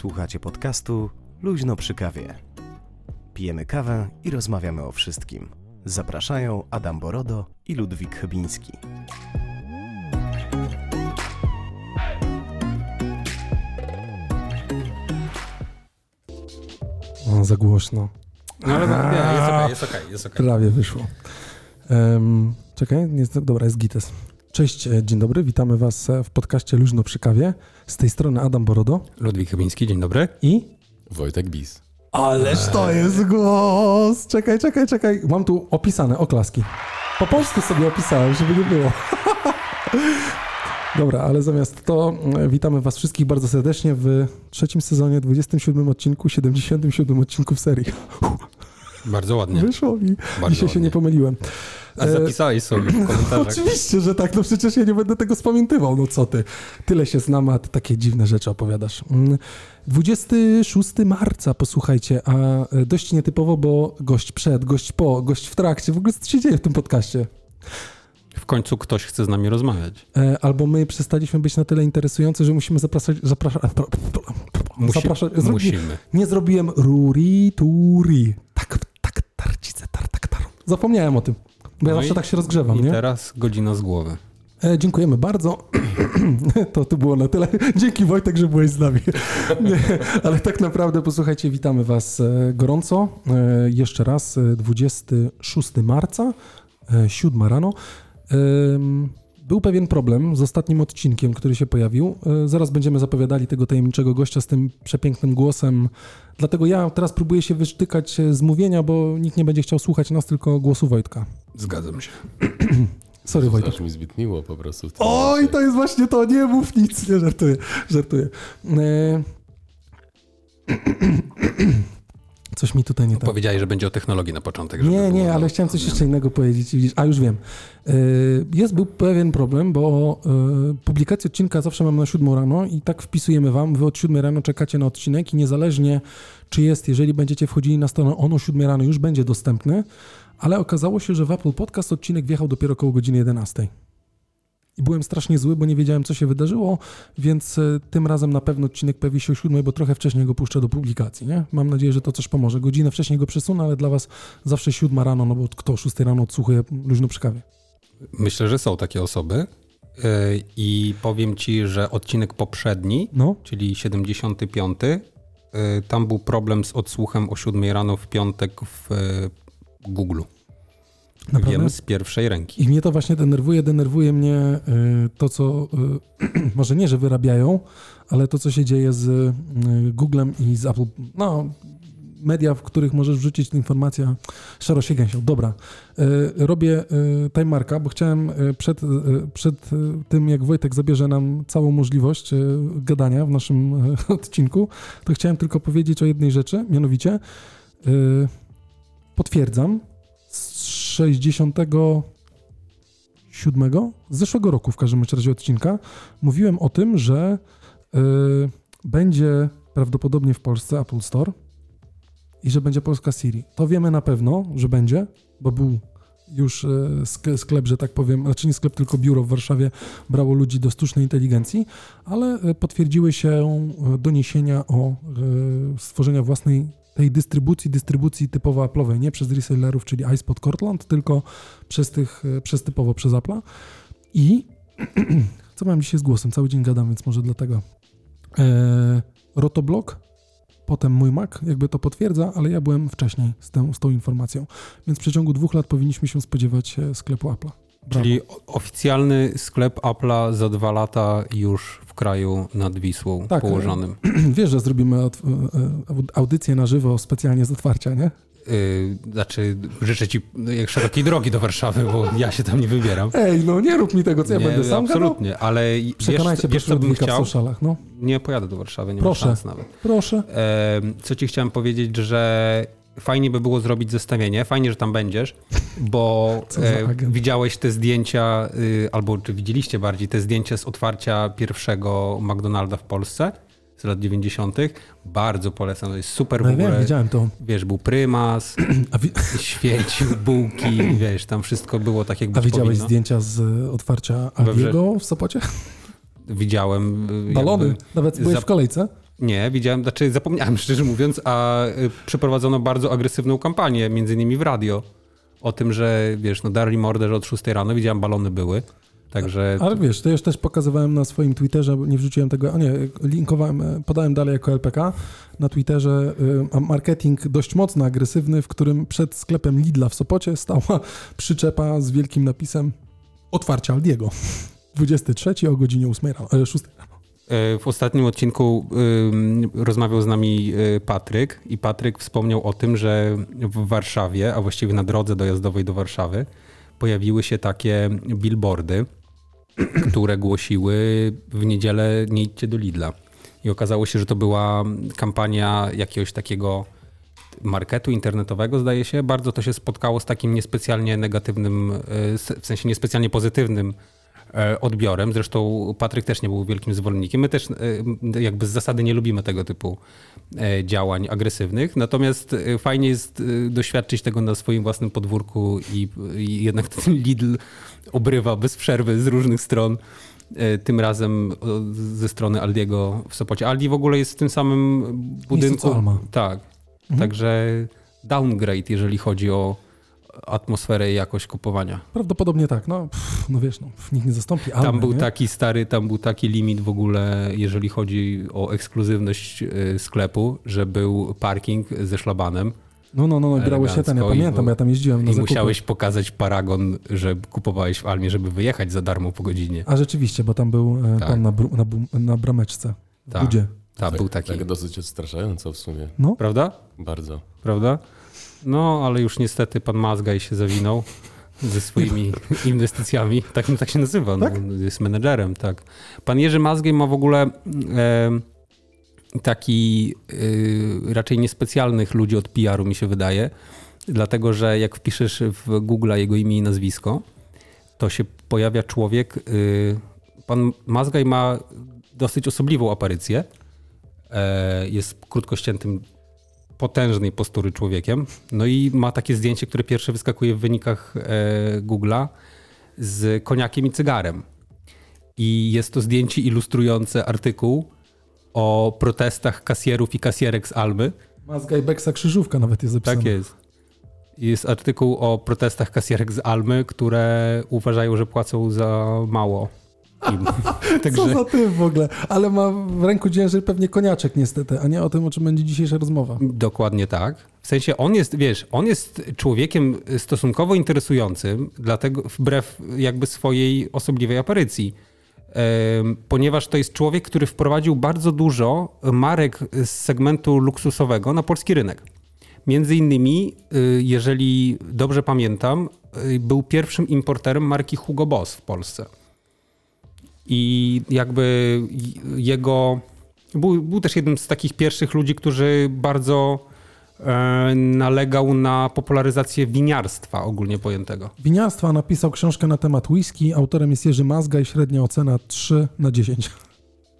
Słuchacie podcastu Luźno przy kawie. Pijemy kawę i rozmawiamy o wszystkim. Zapraszają Adam Borodo i Ludwik Chybiński. O, za głośno. No ale no, nie, jest okej, jest okej, jest okej. Prawie wyszło. Em, czekaj, nie, jest- dobra, jest gites. Cześć, e, dzień dobry, witamy was e, w podcaście Luźno przy kawie. Z tej strony Adam Borodo Ludwik Chybiński, dzień dobry. i... Wojtek Bis. Ależ to jest głos! Czekaj, czekaj, czekaj. Mam tu opisane oklaski. Po polsku sobie opisałem, żeby nie było. Dobra, ale zamiast to e, witamy was wszystkich bardzo serdecznie w trzecim sezonie, 27 odcinku, 77 odcinku w serii. Bardzo ładnie. Wyszło mi. Bardzo Dzisiaj się ładnie. nie pomyliłem. A E, zapisałeś sobie w komentarzach. Oczywiście, że tak, no przecież ja nie będę tego spamiętywał, no co ty. Tyle się znamy, a ty takie dziwne rzeczy opowiadasz. Mm, 26 marca, posłuchajcie, a e, dość nietypowo, bo gość przed, gość po, gość w trakcie, w ogóle co się dzieje w tym podcaście? W końcu ktoś chce z nami rozmawiać. E, Albo my przestaliśmy być na tyle interesujący, że musimy zapraszać, zapraszać, Musi, zapraszać, zrobi- musimy. nie zrobiłem ruri turi. Tak, tak, tarcice, tar, tak, tar. Zapomniałem o tym, bo ja No zawsze tak się rozgrzewam, I nie? teraz godzina z głowy. E, dziękujemy bardzo. to, to było na tyle. Dzięki Wojtek, że byłeś z nami. Nie, Ale tak naprawdę, posłuchajcie, witamy Was e, gorąco. E, jeszcze raz, e, 26 marca, e, 7 rano. Em, Był pewien problem z ostatnim odcinkiem, który się pojawił. E, Zaraz będziemy zapowiadali tego tajemniczego gościa z tym przepięknym głosem. Dlatego ja teraz próbuję się wysztykać e, z mówienia, bo nikt nie będzie chciał słuchać nas, tylko głosu Wojtka. Zgadzam się. Sorry, Wojtek. Aż mi zbyt miło po prostu Oj, momencie. to jest właśnie to, nie mów nic, nie żartuję, żartuję. E... Coś mi tutaj nie tak. Powiedziałeś, że będzie o technologii na początek. Nie, nie, ale chciałem coś jeszcze innego powiedzieć. a już wiem. E, Jest, był pewien problem, bo e, publikację odcinka zawsze mam na 7 rano i tak wpisujemy wam. Wy od 7 rano czekacie na odcinek i niezależnie czy jest, jeżeli będziecie wchodzili na stronę, on o 7 rano już będzie dostępny, ale okazało się, że w Apple Podcast odcinek wjechał dopiero około godziny 11. I byłem strasznie zły, bo nie wiedziałem, co się wydarzyło, więc e, tym razem na pewno odcinek pojawi się o 7, bo trochę wcześniej go puszczę do publikacji, nie? Mam nadzieję, że to coś pomoże. Godzinę wcześniej go przesunę, ale dla was zawsze 7 rano, no bo kto o 6 rano odsłuchuje luźno przy kawie. Myślę, że są takie osoby. Yy, I powiem ci, że odcinek poprzedni, No, czyli 75, yy, tam był problem z odsłuchem o 7 rano w piątek w Google. naprawdę. Wiem z pierwszej ręki. I mnie to właśnie denerwuje, denerwuje mnie y, to, co y, może nie, że wyrabiają, ale to, co się dzieje z y, Googlem i z Apple. No, media, w których możesz wrzucić informację, szaro się gęsią. Dobra, robię y, timemarka, bo chciałem przed, przed tym, jak Wojtek zabierze nam całą możliwość gadania w naszym odcinku, to chciałem tylko powiedzieć o jednej rzeczy, mianowicie potwierdzam, z 67 z zeszłego roku w każdym razie odcinka mówiłem o tym, że y, będzie prawdopodobnie w Polsce Apple Store i że będzie polska Siri. To wiemy na pewno, że będzie, bo był już y, sk- sklep, że tak powiem, znaczy nie sklep, tylko biuro w Warszawie brało ludzi do sztucznej inteligencji, ale y, potwierdziły się y, doniesienia o stworzeniu własnej tej dystrybucji, dystrybucji typowo Apple'owej, nie przez resellerów, czyli iSpot Cortland, tylko przez tych, e, przez typowo przez Apple'a. I co mam dzisiaj z głosem? Cały dzień gadam, więc może dlatego. E, Rotoblock, potem mój Mac, jakby to potwierdza, ale ja byłem wcześniej z tą, z tą informacją. Więc w przeciągu dwóch lat powinniśmy się spodziewać e, sklepu Apple'a. Brawo. Czyli oficjalny sklep Apple'a za dwa lata już kraju nad Wisłą Tak, położonym. Wiesz, że zrobimy e, e, audycję na żywo specjalnie z otwarcia, nie? Yy, znaczy, życzę ci jak szerokiej drogi do Warszawy, bo ja się tam nie wybieram. Ej, no nie rób mi tego, co ja nie, będę sam gadał. Absolutnie, ale wiesz, Przekonajcie wiesz proszę co bym Ludwika w chciał? socialach, no. Nie pojadę do Warszawy, nie Proszę. ma szans nawet. Proszę. Co ci chciałem powiedzieć, że fajnie by było zrobić zestawienie, fajnie, że tam będziesz, bo e, widziałeś te zdjęcia, y, albo czy widzieliście bardziej te zdjęcia z otwarcia pierwszego McDonalda w Polsce z lat 90. Bardzo polecam, to jest super w No ja ogóle. wiem, widziałem to. Wiesz, był prymas, wi- świecił bułki, wiesz, tam wszystko było tak, jak a widziałeś powinno. zdjęcia z otwarcia We Aldiego w Sopocie? Widziałem. y, Balony. jakby- Nawet byłeś w kolejce? Nie, widziałem, znaczy zapomniałem szczerze mówiąc, a y, przeprowadzono bardzo agresywną kampanię, między innymi w radio, o tym, że wiesz, no darli morderze od 6 rano, widziałem balony były, także... Ale wiesz, to już też pokazywałem na swoim Twitterze, nie wrzuciłem tego, a nie, linkowałem, e, podałem dalej jako LPK na Twitterze y, a marketing dość mocno agresywny, w którym przed sklepem Lidla w Sopocie stała przyczepa z wielkim napisem otwarcie Aldiego. 23 o godzinie 8 rano, e, 6 rano. E, W ostatnim odcinku rozmawiał z nami y, Patryk i Patryk wspomniał o tym, że w Warszawie, a właściwie na drodze dojazdowej do Warszawy, pojawiły się takie billboardy, które głosiły w niedzielę nie idźcie do Lidla. I okazało się, że to była kampania jakiegoś takiego marketu internetowego, zdaje się. Bardzo to się spotkało z takim niespecjalnie negatywnym, y, w sensie niespecjalnie pozytywnym e, odbiorem. Zresztą Patryk też nie był wielkim zwolennikiem. My też e, jakby z zasady nie lubimy tego typu e, działań agresywnych. Natomiast e, fajnie jest e, doświadczyć tego na swoim własnym podwórku i, i jednak ten Lidl obrywa bez przerwy z różnych stron. E, Tym razem ze strony Aldiego w Sopocie. Aldi w ogóle jest w tym samym budynku. Alma. Tak. Mhm. Także downgrade, jeżeli chodzi o atmosferę i jakość kupowania. Prawdopodobnie tak, no, pff, no wiesz, no, pff, nikt nie zastąpi Almy, Tam był nie? taki stary, tam był taki limit w ogóle, jeżeli chodzi o ekskluzywność y, sklepu, że był parking ze szlabanem No, no, no, no grało się ten, ja pamiętam, był- ja tam jeździłem na i zakupy. musiałeś pokazać paragon, że kupowałeś w Almie, żeby wyjechać za darmo po godzinie. A rzeczywiście, bo tam był e, Tak. pan na, bru, na, bu- na brameczce, w Tak. budzie. Tak, był taki. Tak dosyć odstraszająco w sumie. No, Prawda? Bardzo. Prawda? No, ale już niestety pan Mazgaj się zawinął ze swoimi inwestycjami. Tak, tak się nazywa. Tak? No, jest menedżerem, tak. Pan Jerzy Mazgaj ma w ogóle e, taki e, raczej niespecjalnych ludzi od PR-u, mi się wydaje. Dlatego, że jak wpiszesz w Google jego imię i nazwisko, to się pojawia człowiek. e, pan Mazgaj ma dosyć osobliwą aparycję. E, jest krótko ściętym potężnej postury człowiekiem. No i ma takie zdjęcie, które pierwsze wyskakuje w wynikach e, Google'a z koniakiem i cygarem. I jest to zdjęcie ilustrujące artykuł o protestach kasjerów i kasjerek z Almy. Mazga i Beksa Krzyżówka nawet jest zapisana. Tak jest. Jest artykuł o protestach kasjerek z Almy, które uważają, że za mało. Im. Co Także za ty w ogóle? Ale ma w ręku dzierży pewnie koniaczek niestety, a nie o tym, o czym będzie dzisiejsza rozmowa. Dokładnie tak. W sensie on jest, wiesz, on jest człowiekiem stosunkowo interesującym, dlatego wbrew jakby swojej osobliwej aparycji. Ponieważ to jest człowiek, który wprowadził bardzo dużo marek z segmentu luksusowego na polski rynek. Między innymi, y, jeżeli dobrze pamiętam, y, był pierwszym importerem marki Hugo Boss w Polsce. I jakby jego. Był, był też jednym z takich pierwszych ludzi, którzy bardzo e, nalegał na popularyzację winiarstwa ogólnie pojętego. Winiarstwa napisał książkę na temat whisky, autorem jest Jerzy Mazga i średnia ocena 3 na 10.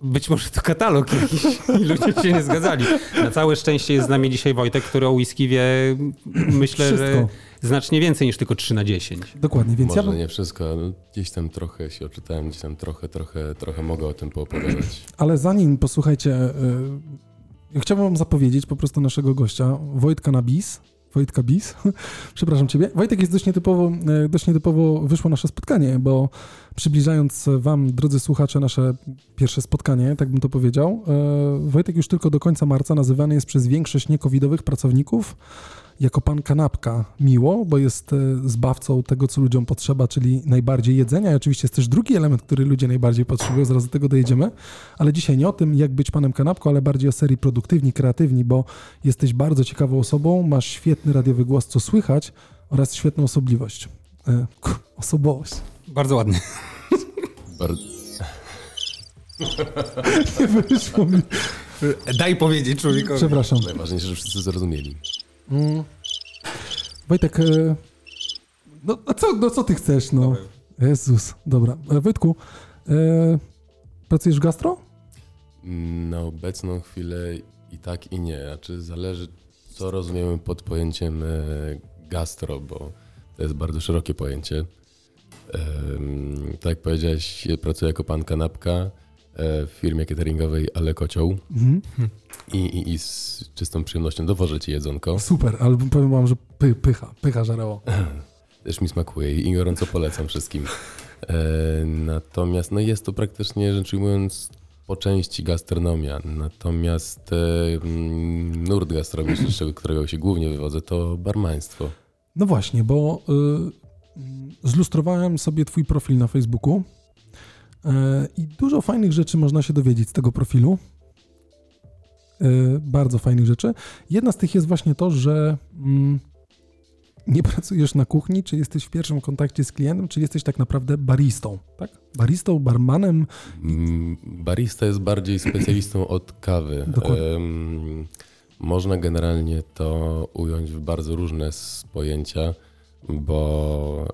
Być może to katalog jakiś i ludzie się nie zgadzali. Na całe szczęście jest z nami dzisiaj Wojtek, który o whisky wie, myślę, że Wszystko. Znacznie więcej niż tylko 3 na 10. Dokładnie, więc Może ja nie wszystko, gdzieś tam trochę się oczytałem, gdzieś tam trochę, trochę, trochę mogę o tym poopowiadać. ale zanim posłuchajcie, y, chciałbym wam zapowiedzieć po prostu naszego gościa, Wojtka na bis. Wojtka Bis, przepraszam ciebie. Wojtek jest dość nietypowo, y, dość nietypowo wyszło nasze spotkanie, bo przybliżając wam, drodzy słuchacze, nasze pierwsze spotkanie, tak bym to powiedział, y, Wojtek już tylko do końca marca nazywany jest przez większość niekowidowych pracowników jako pan kanapka miło, bo jest e, zbawcą tego, co ludziom potrzeba, czyli najbardziej jedzenia. I oczywiście jest też drugi element, który ludzie najbardziej potrzebują, zaraz do tego dojedziemy. Ale dzisiaj nie o tym, jak być panem kanapką, ale bardziej o serii produktywni, kreatywni, bo jesteś bardzo ciekawą osobą, masz świetny radiowy głos, co słychać, oraz świetną osobliwość. E, k- osobowość. Bardzo ładnie. Bar- Nie wyszło mi. Daj powiedzieć człowiekowi. Przepraszam. Najważniejsze, że wszyscy zrozumieli. Mm. Wojtek, e, no, a co, no co ty chcesz, no? Jezus, dobra. E, Wojtku, e, pracujesz w gastro? Na obecną chwilę i tak i nie. Znaczy zależy, co rozumiemy pod pojęciem e, gastro, bo to jest bardzo szerokie pojęcie. Tak jak powiedziałeś, pracuję jako pan kanapka w firmie cateringowej Ale Kocioł Mhm. i, i, i z czystą przyjemnością dowożę ci jedzonko. Super, ale powiem wam, że py, pycha, pycha żareło. Też mi smakuje i gorąco polecam wszystkim. E, natomiast no jest to praktycznie rzecz ujmując po części gastronomia. Natomiast e, mm, nurt gastronomiczny, z którego się głównie wywodzę, to barmaństwo. No właśnie, bo y, zlustrowałem sobie twój profil na Facebooku i dużo fajnych rzeczy można się dowiedzieć z tego profilu. Y, bardzo fajnych rzeczy. Jedna z tych jest właśnie to, że mm, nie pracujesz na kuchni, czy jesteś w pierwszym kontakcie z klientem, czy jesteś tak naprawdę baristą, tak? Baristą, barmanem. Mm, Barista jest bardziej specjalistą od kawy. Dokładnie. Można generalnie to ująć w bardzo różne pojęcia, bo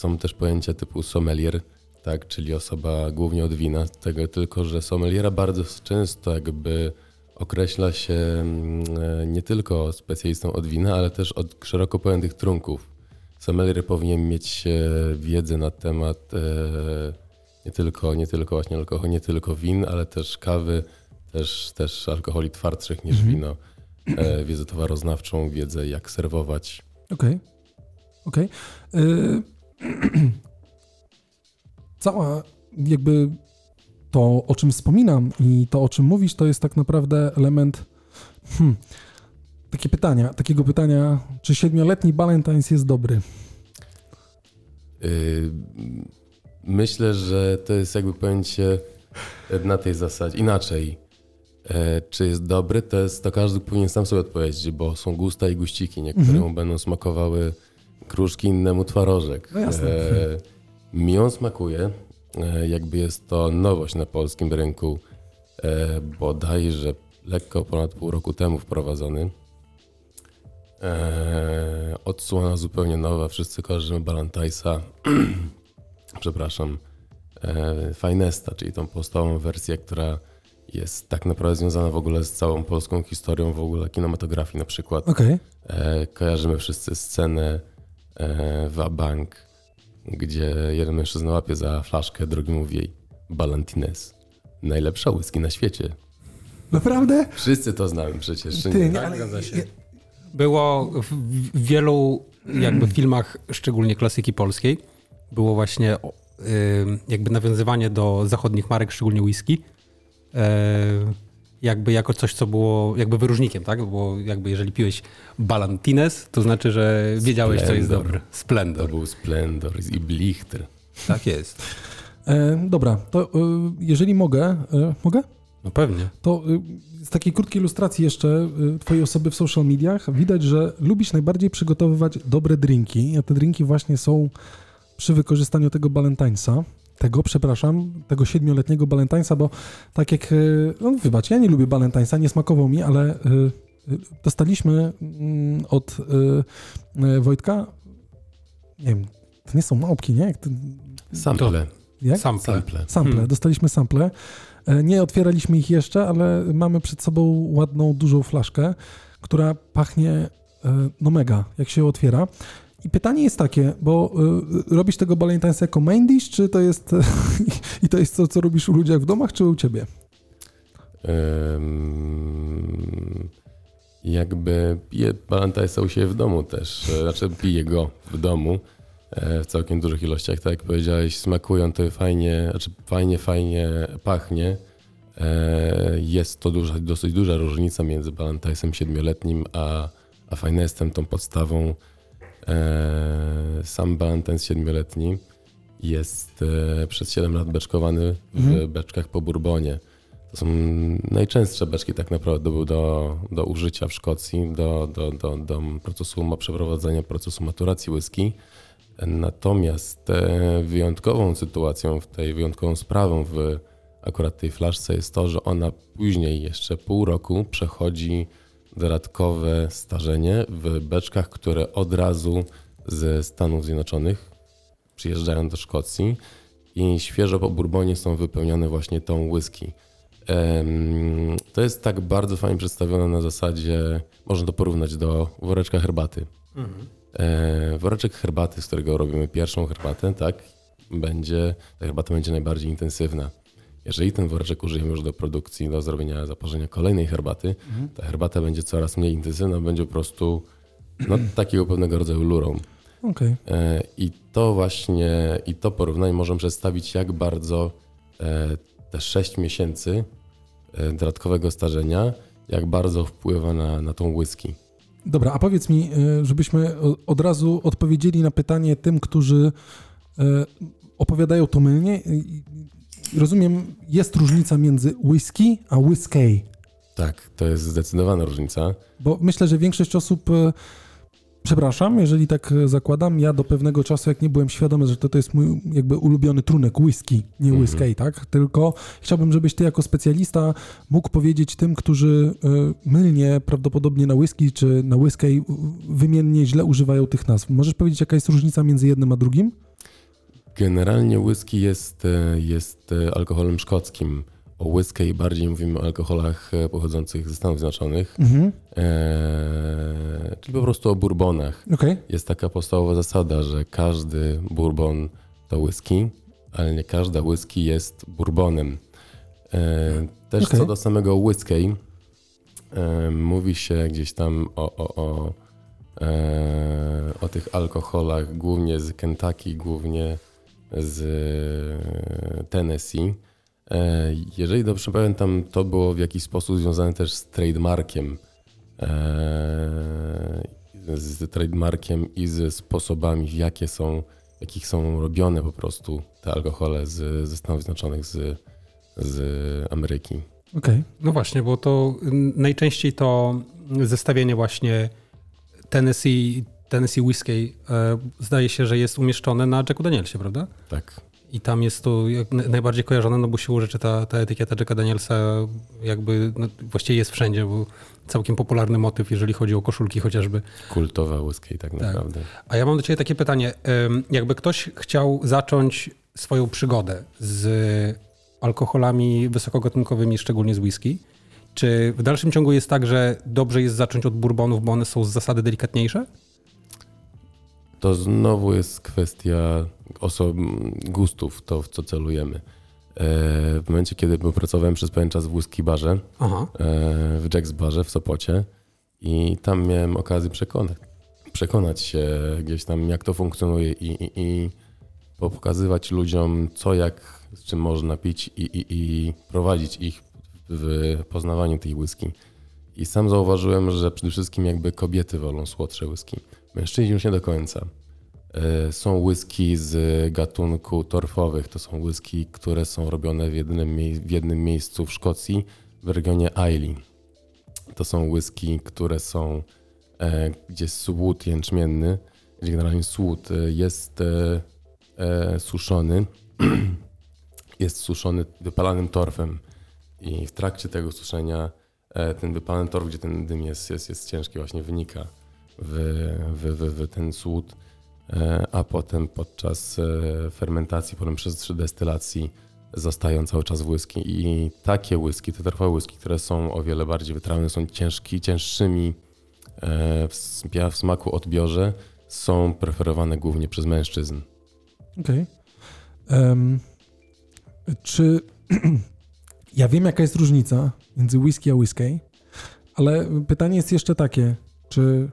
są też pojęcia typu sommelier, tak, czyli osoba głównie od wina, tego tylko, że sommeliera bardzo często jakby określa się mm, e, nie tylko specjalistą od wina, ale też od szeroko pojętych trunków. Sommelier powinien mieć e, wiedzę na temat e, nie tylko, nie tylko właśnie alkoholu, nie tylko win, ale też kawy, też, też alkoholi twardszych niż Mhm. wino, wiedzę towaroznawczą, wiedzę jak serwować. Okej. Okej. Y, Cała jakby to, o czym wspominam i to, o czym mówisz, to jest tak naprawdę element. Hmm, takie pytania, takiego pytania, czy siedmioletni Valentine's jest dobry? Y, Myślę, że to jest jakby pojęcie na tej zasadzie. Inaczej, e, czy jest dobry, to jest to każdy powinien sam sobie odpowiedzieć, bo są gusta i guściki. Niektóremu Mhm. będą smakowały kruszki, innemu twarożek. No jasne. E, mi on smakuje, e, jakby jest to nowość na polskim rynku, e, bodajże lekko ponad pół roku temu wprowadzony. E, odsłona zupełnie nowa, wszyscy kojarzymy Balantajsa, przepraszam, e, Finesta, czyli tą podstawową wersję, która jest tak naprawdę związana w ogóle z całą polską historią, w ogóle kinematografii na przykład. Okej. E, kojarzymy wszyscy scenę e, w Bank, gdzie jeden mężczyzna łapie za flaszkę, drugi mówi jej Ballantines. Najlepsza whisky na świecie. Naprawdę? Wszyscy to znamy przecież, Ty, nie? nie, Tak, ale, się. Było w, wielu jakby filmach, szczególnie klasyki polskiej, było właśnie jakby nawiązywanie do zachodnich marek, szczególnie whisky, e, jakby jako coś, co było jakby wyróżnikiem, tak? Bo jakby jeżeli piłeś Ballantines, to znaczy, że wiedziałeś, co jest Splendor. dobre. To Splendor. był Splendor i Blichtr. Tak jest. e, dobra, to y, jeżeli mogę, e, mogę? No pewnie. To y, z takiej krótkiej ilustracji jeszcze y, twojej osoby w social mediach widać, że lubisz najbardziej przygotowywać dobre drinki, a te drinki właśnie są przy wykorzystaniu tego Balentinesa, tego, przepraszam, tego siedmioletniego Balentinesa, bo tak jak, y, no wybacz, ja nie lubię Balentinesa, nie smakował mi, ale y, dostaliśmy mm, od y, Wojtka, nie wiem, to nie są małpki, nie? To, Sample. jak? Sample. Sample. Sample, Hmm. dostaliśmy sample. E, Nie otwieraliśmy ich jeszcze, ale mamy przed sobą ładną, dużą flaszkę, która pachnie e, no mega, jak się otwiera. I pytanie jest takie, bo y, robisz tego Balentinesa jako main dish, czy to jest i to jest to, co robisz u ludziach w domach, czy u ciebie? Jakby piję Balantajsa u siebie w domu też, e, znaczy piję go w domu e, w całkiem dużych ilościach, tak jak powiedziałeś, smakują to fajnie, znaczy fajnie, fajnie pachnie. E, Jest to duża, dosyć duża różnica między Balantajsem siedmioletnim a, a Finestem, tą podstawą. E, Sam Balantines siedmioletni jest e, przez 7 lat beczkowany w Mhm. beczkach po bourbonie. To są najczęstsze beczki tak naprawdę do, do, do użycia w Szkocji, do, do, do, do procesu przeprowadzenia procesu maturacji whisky. Natomiast e, wyjątkową sytuacją, w tej wyjątkową sprawą w akurat tej flaszce jest to, że ona później jeszcze pół roku przechodzi dodatkowe starzenie w beczkach, które od razu ze Stanów Zjednoczonych przyjeżdżają do Szkocji i świeżo po bourbonie są wypełnione właśnie tą whisky. To jest tak bardzo fajnie przedstawione na zasadzie, można to porównać do woreczka herbaty. E, Woreczek herbaty, z którego robimy pierwszą herbatę, tak? będzie, ta herbata będzie najbardziej intensywna. Jeżeli ten woreczek użyjemy już do produkcji, do zrobienia, zaparzenia kolejnej herbaty, ta herbata będzie coraz mniej intensywna, będzie po prostu no, takiego pewnego rodzaju lurą. Okej. E, I to właśnie, i to porównanie możemy przedstawić, jak bardzo e, te 6 miesięcy e, dodatkowego starzenia, jak bardzo wpływa na, na tą whisky. Dobra, a powiedz mi, żebyśmy od razu odpowiedzieli na pytanie tym, którzy opowiadają to mylnie. Rozumiem, jest różnica między whisky a whisky, Tak, to jest zdecydowana różnica. bo myślę, że większość osób, y, przepraszam, jeżeli tak zakładam, ja do pewnego czasu, jak nie byłem świadomy, że to, to jest mój jakby ulubiony trunek, whisky, nie Mhm. whisky, tak? Tylko chciałbym, żebyś ty jako specjalista mógł powiedzieć tym, którzy y, mylnie prawdopodobnie na whisky czy na whisky wymiennie źle używają tych nazw. Możesz powiedzieć, jaka jest różnica między jednym a drugim? Generalnie whisky jest, e, jest e, alkoholem szkockim. O whisky bardziej mówimy o alkoholach e, pochodzących ze Stanów Zjednoczonych, Mhm. e, czyli po prostu o bourbonach. Okej. Jest taka podstawowa zasada, że każdy bourbon to whisky, ale nie każda whisky jest bourbonem. E, też Okej. co do samego whisky, e, mówi się gdzieś tam o, o, o, o tych alkoholach, głównie z Kentucky, głównie z e, Tennessee. E, jeżeli dobrze pamiętam, to było w jakiś sposób związane też z trademarkiem. E, z trademarkiem i ze sposobami, w jakie są, jakich są robione po prostu te alkohole z, ze Stanów Zjednoczonych, z, z Ameryki. Okej. No właśnie, bo to najczęściej to zestawienie właśnie Tennessee, Tennessee Whiskey e, zdaje się, że jest umieszczone na Jacku Danielsie, prawda? Tak. I tam jest to najbardziej kojarzone, no bo siłą rzeczy ta, ta etykieta Jacka Danielsa jakby no, właściwie jest wszędzie, bo całkiem popularny motyw, jeżeli chodzi o koszulki chociażby. Kultowa whisky tak naprawdę. A ja mam do Ciebie takie pytanie. Jakby ktoś chciał zacząć swoją przygodę z alkoholami wysokogatunkowymi, szczególnie z whisky, czy w dalszym ciągu jest tak, że dobrze jest zacząć od bourbonów, bo one są z zasady delikatniejsze? To znowu jest kwestia osob, gustów, to w co celujemy. E, W momencie, kiedy pracowałem przez pewien czas w whisky barze, Aha. e, w Jack's Barze w Sopocie i tam miałem okazję przekonać, przekonać się gdzieś tam, jak to funkcjonuje i, i, i pokazywać ludziom, co jak, z czym można pić i, i, i prowadzić ich w poznawaniu tej whisky. I sam zauważyłem, że przede wszystkim jakby kobiety wolą słodsze whisky. Mężczyźni już nie do końca. E, Są whisky z gatunku torfowych. To są whisky, które są robione w jednym, w jednym miejscu w Szkocji, w regionie Ailey. To są whisky, które są, e, gdzie słód jęczmienny, gdzie generalnie słód e, jest suszony, jest suszony wypalanym torfem. I w trakcie tego suszenia ten wypalany torf, gdzie ten dym jest, jest, jest ciężki, właśnie wynika w, w, w, w ten słód, e, a potem podczas e, fermentacji, potem przez destylacji zostają cały czas whisky. I takie whisky, te trwałe whisky, które są o wiele bardziej wytrawne, są ciężki, cięższymi e, w, smaku odbiorze, są preferowane głównie przez mężczyzn. Okej. Em, Czy ja wiem, jaka jest różnica między whisky a whisky, ale pytanie jest jeszcze takie, czy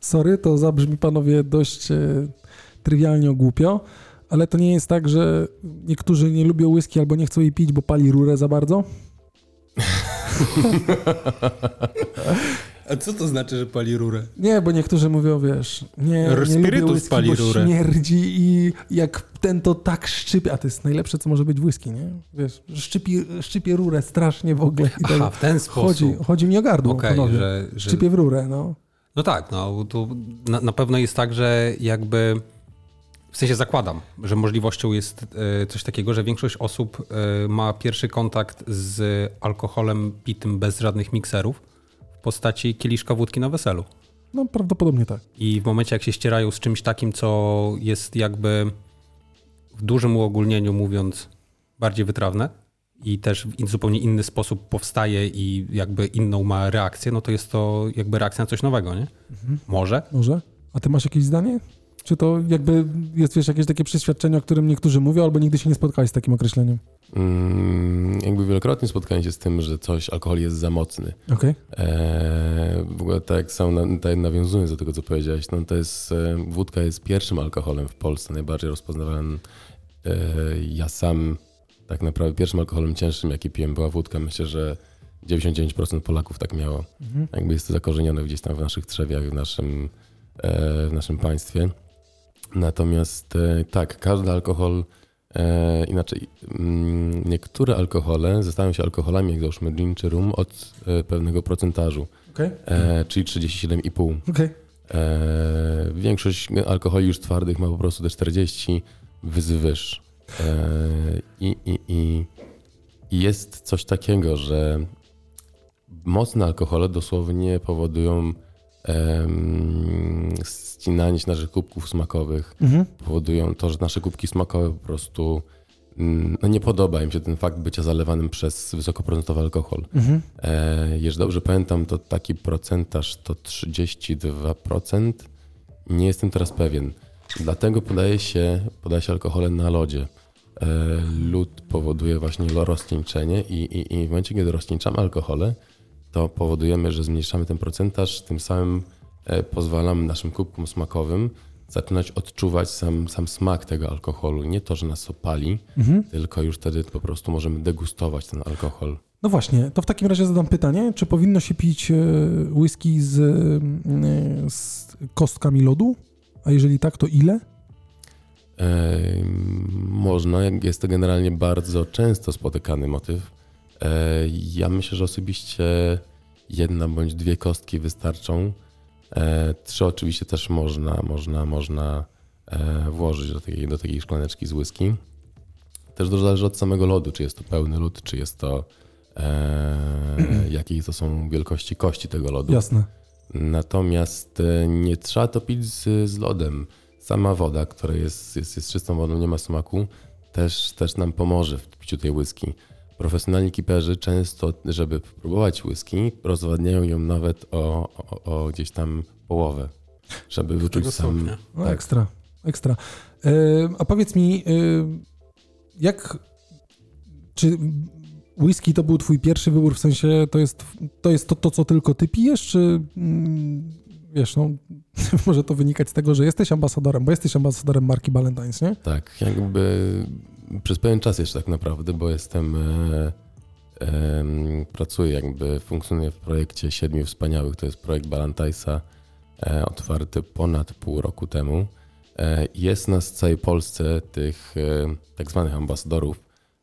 sorry, to zabrzmi panowie dość e, trywialnie głupio, ale to nie jest tak, że niektórzy nie lubią whisky albo nie chcą jej pić, bo pali rurę za bardzo? A co to znaczy, że pali rurę? Nie, bo niektórzy mówią, wiesz, nie, nie lubię whisky, pali bo rurę. śmierdzi i jak ten to tak szczypie, a to jest najlepsze, co może być whisky, nie? Wiesz, szczypi, szczypie rurę strasznie w ogóle Aha, w ten sposób. chodzi, chodzi mi o gardło, panowie. że, że... Szczypie w rurę, no. No tak, no to na, na pewno jest tak, że jakby w sensie zakładam, że możliwością jest e, coś takiego, że większość osób e, ma pierwszy kontakt z alkoholem pitym bez żadnych mikserów w postaci kieliszka wódki na weselu. No prawdopodobnie tak. I w momencie, jak się ścierają z czymś takim, co jest jakby w dużym uogólnieniu mówiąc bardziej wytrawne i też w zupełnie inny sposób powstaje i jakby inną ma reakcję, no to jest to jakby reakcja na coś nowego, nie? Może? Może? A ty masz jakieś zdanie? Czy to jakby jest, wiesz, jakieś takie przeświadczenie, o którym niektórzy mówią, albo nigdy się nie spotkali z takim określeniem? Mm, jakby wielokrotnie spotkałem się z tym, że coś, alkohol jest za mocny. Okej. Eee, w ogóle tak sam na, tak nawiązując do tego, co powiedziałeś, no to jest, e, wódka jest pierwszym alkoholem w Polsce, najbardziej rozpoznawalnym. E, ja sam tak naprawdę pierwszym alkoholem cięższym, jaki piłem, była wódka. Myślę, że 99% Polaków tak miało. Mhm. Jakby jest to zakorzenione gdzieś tam w naszych trzewiach, w naszym, e, w naszym państwie. Natomiast e, tak, każdy alkohol, e, inaczej, mm, niektóre alkohole zostają się alkoholami, jak załóżmy gin czy rum, od pewnego procentażu, e, czyli 37,5. Okej. E, większość alkoholi już twardych ma po prostu te 40 wyzwyż. E, i, i, i, I jest coś takiego, że mocne alkohole dosłownie powodują ścinanie się naszych kubków smakowych, Mhm. powodują to, że nasze kubki smakowe po prostu mm, no nie podoba im się ten fakt bycia zalewanym przez wysokoprocentowy alkohol. Mhm. E, jeżeli dobrze pamiętam, to taki procentaż to 32%. Nie jestem teraz pewien. Dlatego podaje się, podaje się alkohole na lodzie. E, lód powoduje właśnie rozcieńczenie i, i, i w momencie, kiedy rozcieńczamy alkohole, to powodujemy, że zmniejszamy ten procentaż, tym samym e, pozwalamy naszym kubkom smakowym zaczynać odczuwać sam, sam smak tego alkoholu. Nie to, że nas opali, Mhm. tylko już wtedy po prostu możemy degustować ten alkohol. No właśnie, to w takim razie zadam pytanie, czy powinno się pić e, whisky z, e, z kostkami lodu? A jeżeli tak, to ile? Można, jest to generalnie bardzo często spotykany motyw. E, Ja myślę, że osobiście jedna bądź dwie kostki wystarczą. E, Trzy oczywiście też można, można, można e, włożyć do takiej, do takiej szklaneczki z whisky. Też dużo zależy od samego lodu, czy jest to pełny lód, czy jest to jakiej to są wielkości kości tego lodu. Jasne. Natomiast nie trzeba to pić z, z lodem. Sama woda, która jest, jest, jest czystą wodą, nie ma smaku, też, też nam pomoże w piciu tej whisky. Profesjonalni kiperzy często, żeby próbować whisky, rozwadniają ją nawet o, o, o gdzieś tam połowę, żeby wyczuć Tego sam... stopnia. No Tak. ekstra, ekstra. E, a powiedz mi, e, jak, czy whisky to był twój pierwszy wybór, w sensie to jest to, jest to, to co tylko ty pijesz, czy mm, wiesz, no może to wynikać z tego, że jesteś ambasadorem, bo jesteś ambasadorem marki Valentine's, nie? Tak, jakby przez pewien czas jeszcze tak naprawdę, bo jestem, e, em, pracuję jakby, funkcjonuję w projekcie Siedmiu Wspaniałych, to jest projekt Balantajsa, e, otwarty ponad pół roku temu. E, jest nas w całej Polsce tych e, tak zwanych ambasadorów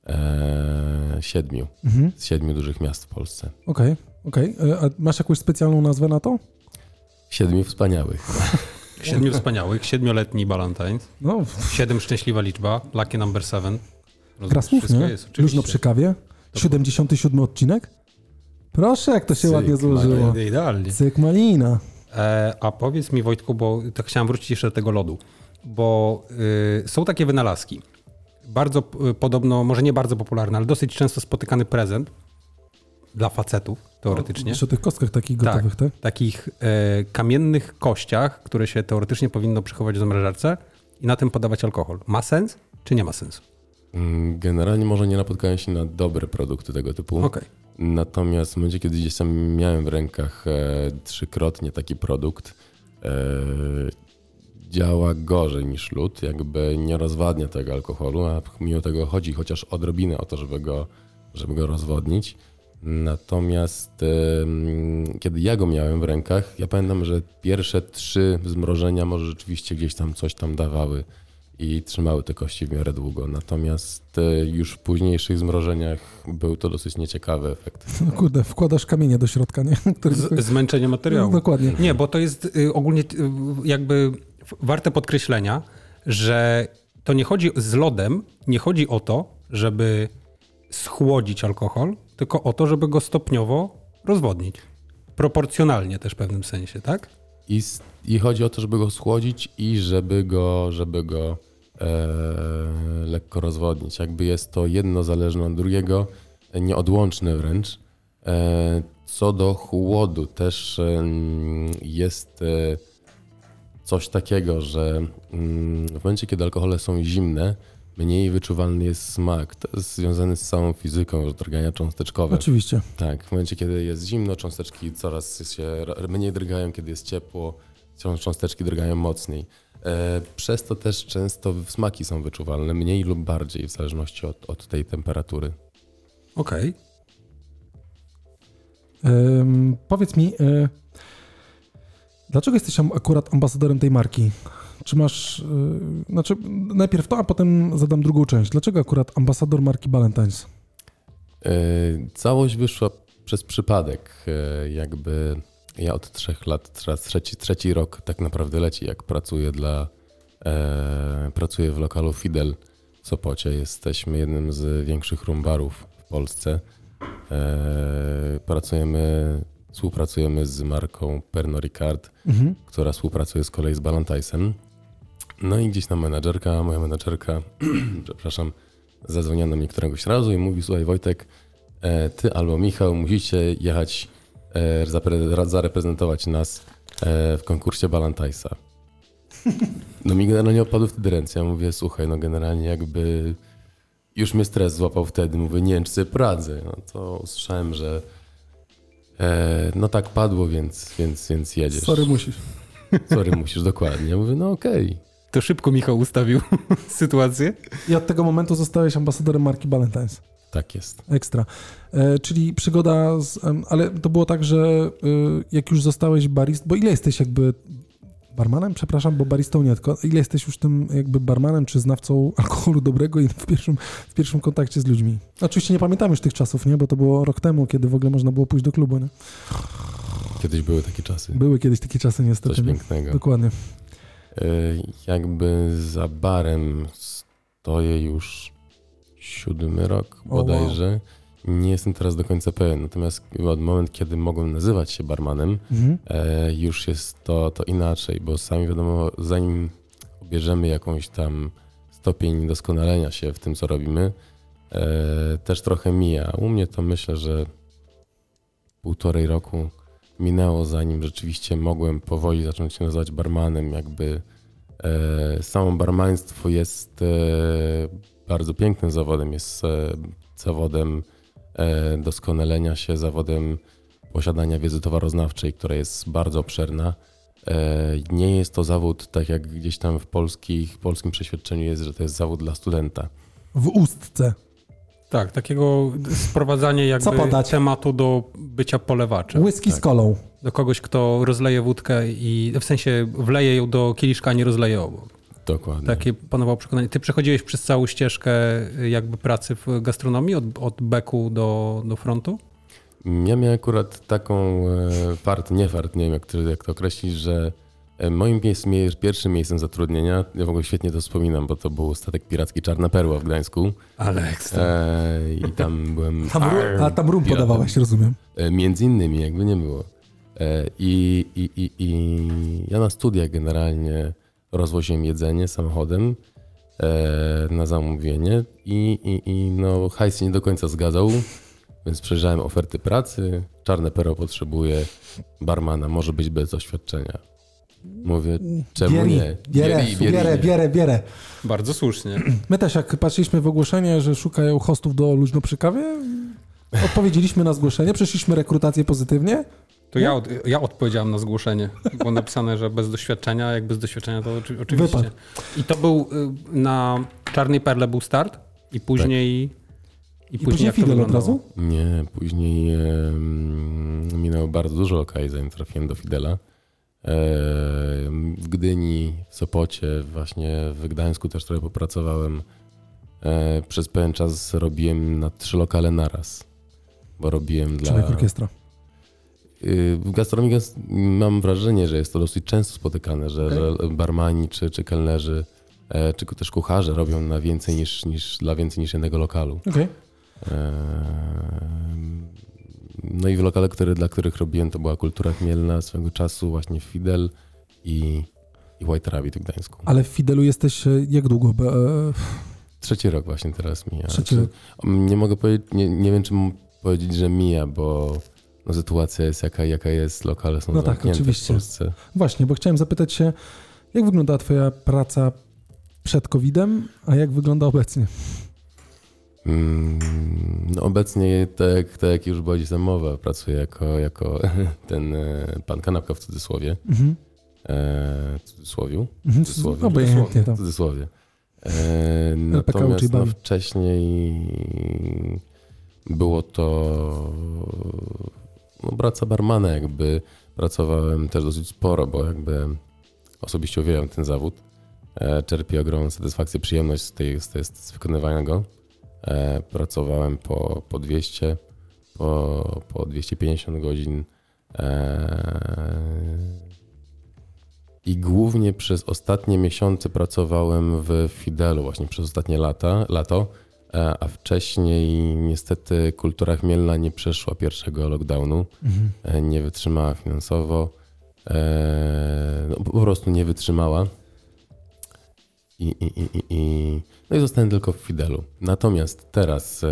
e, siedmiu, Mhm. z siedmiu dużych miast w Polsce. Okej, okej. E, A masz jakąś specjalną nazwę na to? Siedmiu Wspaniałych. Siedmiu wspaniałych, siedmioletni Valentine's, No, siedem szczęśliwa liczba, lucky number seven. Słów, Wszystko nie? jest. Luźno przy kawie. 77 odcinek? Proszę, jak to się Cyk, ładnie złożyło. Idealnie. Cyk malina. E, a powiedz mi Wojtku, bo tak chciałem wrócić jeszcze do tego lodu, bo y, są takie wynalazki. Bardzo y, podobno, może nie bardzo popularny, ale dosyć często spotykany prezent dla facetów teoretycznie. Jeszcze o tych kostkach takich Tak. gotowych, tak? Takich e, kamiennych kościach, które się teoretycznie powinno przechować w zamrażarce i na tym podawać alkohol. Ma sens, czy nie ma sensu? Mm, Generalnie może nie napotkałem się na dobre produkty tego typu. Okej. Natomiast w momencie, kiedy gdzieś tam miałem w rękach e, trzykrotnie taki produkt, e, działa gorzej niż lód, jakby nie rozwadnia tego alkoholu, a mimo tego chodzi chociaż odrobinę o to, żeby go, żeby go rozwodnić. Natomiast kiedy ja go miałem w rękach, ja pamiętam, że pierwsze trzy zmrożenia może rzeczywiście gdzieś tam coś tam dawały i trzymały te kości w miarę długo. Natomiast e, już w późniejszych zmrożeniach był to dosyć nieciekawy efekt. No kurde, wkładasz kamienie do środka, nie? Który... Z, zmęczenie materiału. No, dokładnie. Nie, bo to jest y, ogólnie y, jakby warte podkreślenia, że to nie chodzi z lodem, nie chodzi o to, żeby schłodzić alkohol, tylko o to, żeby go stopniowo rozwodnić. Proporcjonalnie też w pewnym sensie, tak? I, I chodzi o to, żeby go schłodzić i żeby go, żeby go e, lekko rozwodnić. Jakby jest to jedno zależne od drugiego, e, nieodłączne wręcz. E, co do chłodu też em, jest e, coś takiego, że mm, w momencie, kiedy alkohole są zimne, mniej wyczuwalny jest smak. To jest związane z całą fizyką, drgania cząsteczkowe. Oczywiście. Tak, w momencie, kiedy jest zimno, cząsteczki coraz się mniej drgają, kiedy jest ciepło, cząs- cząsteczki drgają mocniej. E, Przez to też często smaki są wyczuwalne, mniej lub bardziej, w zależności od, od tej temperatury. Okej. Ym, powiedz mi, y, dlaczego jesteś akurat ambasadorem tej marki? Czy masz. Y, znaczy, najpierw to, a potem zadam drugą część. Dlaczego akurat ambasador marki Valentine's? E, Całość wyszła przez przypadek. E, Jakby ja od trzech lat, teraz trzeci, trzeci rok tak naprawdę leci, jak pracuję dla. E, pracuję w lokalu Fidel w Sopocie. Jesteśmy jednym z większych rumbarów w Polsce. Pracujemy, współpracujemy z marką Pernod Ricard, Mhm. która współpracuje z kolei z Balantajsem. No i gdzieś tam menadżerka, moja menadżerka, przepraszam, zadzwoniła do mnie któregoś razu i mówi, słuchaj Wojtek, e, ty albo Michał musicie jechać, e, zareprezentować nas e, w konkursie Balantajsa. No mi generalnie opadł wtedy ręce. Ja mówię, słuchaj, no generalnie jakby już mnie stres złapał wtedy. Mówię, nie wiem, czy sobie poradzę. No to usłyszałem, że e, no tak padło, więc, więc, więc jedziesz. Sorry, musisz. Sorry, musisz, dokładnie. Ja mówię, no okej. To szybko Michał ustawił sytuację. I od tego momentu zostałeś ambasadorem marki Valentine's. Tak jest. Ekstra. E, czyli przygoda, z, ale to było tak, że y, jak już zostałeś barist, bo ile jesteś jakby barmanem? Przepraszam, bo baristą nie, tylko ile jesteś już tym jakby barmanem czy znawcą alkoholu dobrego i w pierwszym, w pierwszym kontakcie z ludźmi? Oczywiście nie pamiętam już tych czasów, nie? Bo to było rok temu, kiedy w ogóle można było pójść do klubu, nie? Kiedyś były takie czasy. Były kiedyś takie czasy niestety. Coś pięknego. Dokładnie. E, Jakby za barem stoję już siódmy rok O, wow. bodajże. Nie jestem teraz do końca pewien, natomiast od moment, kiedy mogłem nazywać się barmanem, Mhm. e, już jest to, to inaczej, bo sami wiadomo, zanim bierzemy jakąś tam stopień doskonalenia się w tym, co robimy, e, też trochę mija. U mnie to myślę, że półtorej roku minęło, zanim rzeczywiście mogłem powoli zacząć się nazywać barmanem. Jakby e, samo barmaństwo jest e, bardzo pięknym zawodem, jest e, zawodem e, doskonalenia się, zawodem posiadania wiedzy towaroznawczej, która jest bardzo obszerna. E, nie jest to zawód, tak jak gdzieś tam w polskich, polskim przeświadczeniu jest, że to jest zawód dla studenta. W ustce. Tak, takiego sprowadzanie jakby tematu do bycia polewaczem. Whisky Tak. z kolą. Do kogoś, kto rozleje wódkę i w sensie wleje ją do kieliszka, a nie rozleje obok. Dokładnie. Takie panowało przekonanie. Ty przechodziłeś przez całą ścieżkę y, jakby pracy w gastronomii, od, od beku do, do frontu? Ja miałem akurat taką e, fart, nie fart, nie wiem jak to, jak to określić, że moim miejsc, mie- pierwszym miejscem zatrudnienia, ja w ogóle świetnie to wspominam, bo to był statek piracki Czarna Perła w Gdańsku Ale ekstra. e, i tam byłem... Tam, a tam rum piratem. podawałeś, rozumiem. E, Między innymi, jakby nie było. E, I, i, i, I ja na studiach generalnie rozwoziłem jedzenie samochodem e, na zamówienie i, i, i no, hajs się nie do końca zgadzał, więc przejrzałem oferty pracy. Czarne Pero potrzebuje barmana, może być bez doświadczenia. Mówię, czemu Bieri, nie? Bierę, bierę, bierę, bierę. Bardzo słusznie. My też jak patrzyliśmy w ogłoszenie, że szukają hostów do luźno przy kawie, odpowiedzieliśmy na zgłoszenie, przeszliśmy rekrutację pozytywnie. To ja, od, ja odpowiedziałem na zgłoszenie. Było napisane, że bez doświadczenia, jak bez doświadczenia to oczy, oczywiście. Wypad. I to był y, na Czarnej Perle był start i później... I, I później jak to Fidel od wyglądało? razu. Nie, później minęło bardzo dużo lokali, zanim trafiłem do Fidela. W Gdyni, w Sopocie, właśnie w Gdańsku też trochę popracowałem. E, Przez pewien czas robiłem na trzy lokale naraz, bo robiłem dla... Człowiek orkiestra. Y, W gastronomii gas- mam wrażenie, że jest to dosyć często spotykane, że, że barmani czy, czy kelnerzy, e, czy też kucharze robią na więcej niż, niż, dla więcej niż jednego lokalu. Okej. No i w lokale, które, dla których robiłem, to była kultura chmielna swego czasu, właśnie Fidel i, i White Rabbit w Gdańsku. Ale w Fidelu jesteś e, jak długo? E, Trzeci rok właśnie teraz mija. Trzeci Czy- rok. Nie mogę powiedzieć, nie, nie wiem, czy powiedzieć, że mija, bo no, sytuacja jest jaka, jaka jest, lokale są No tak, oczywiście. w Polsce. Właśnie, bo chciałem zapytać się, Jak wygląda twoja praca przed COVID-em, a jak wygląda obecnie? Mm, No obecnie, tak, jak- tak jak już była gdzieś tam mowa, pracuję jako, jako ten e, pan kanapka w cudzysłowie. Mhm. E, cudzysłowiu. Mhm. Cudzysłowie. Obojętnie W tam. cudzysłowie. E, natomiast no, wcześniej było to no, praca barmana, jakby pracowałem też dosyć sporo, bo jakby osobiście uwielbiam ten zawód. E, czerpię ogromną satysfakcję, przyjemność z, tej, z, tej, z wykonywania go. E, pracowałem po, po 200, po, po 250 godzin. E, I głównie przez ostatnie miesiące pracowałem w Fidelu, właśnie przez ostatnie lata, lato, e, a wcześniej niestety kultura chmielna nie przeszła pierwszego lockdownu, Mhm. nie wytrzymała finansowo, no, po prostu nie wytrzymała. I, i, i, i, i, no i zostałem tylko w Fidelu. Natomiast teraz e,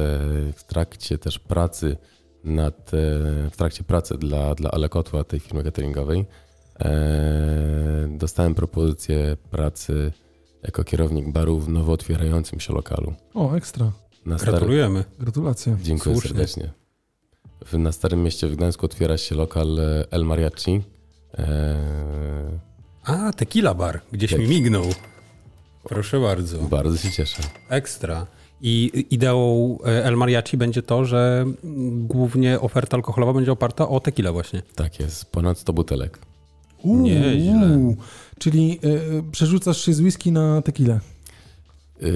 w trakcie też pracy nad, e, w trakcie pracy dla, dla Alekotła, tej firmy cateringowej, e, dostałem propozycję pracy jako kierownik baru w nowo otwierającym się lokalu. O, ekstra. Na Gratulujemy. Gratulacje. Dziękuję Słusznie. serdecznie. W, na Starym Mieście w Gdańsku otwiera się lokal El Mariachi. E, A, tequila bar. Gdzieś Tak. mi mignął. Proszę bardzo. bardzo się cieszę. Ekstra. I ideą e, El Mariachi będzie to, że głównie oferta alkoholowa będzie oparta o tequilę właśnie. Tak jest, ponad 100 butelek. Uuu, Nieźle. uuu. Czyli y, przerzucasz się z whisky na tequilę. Yy,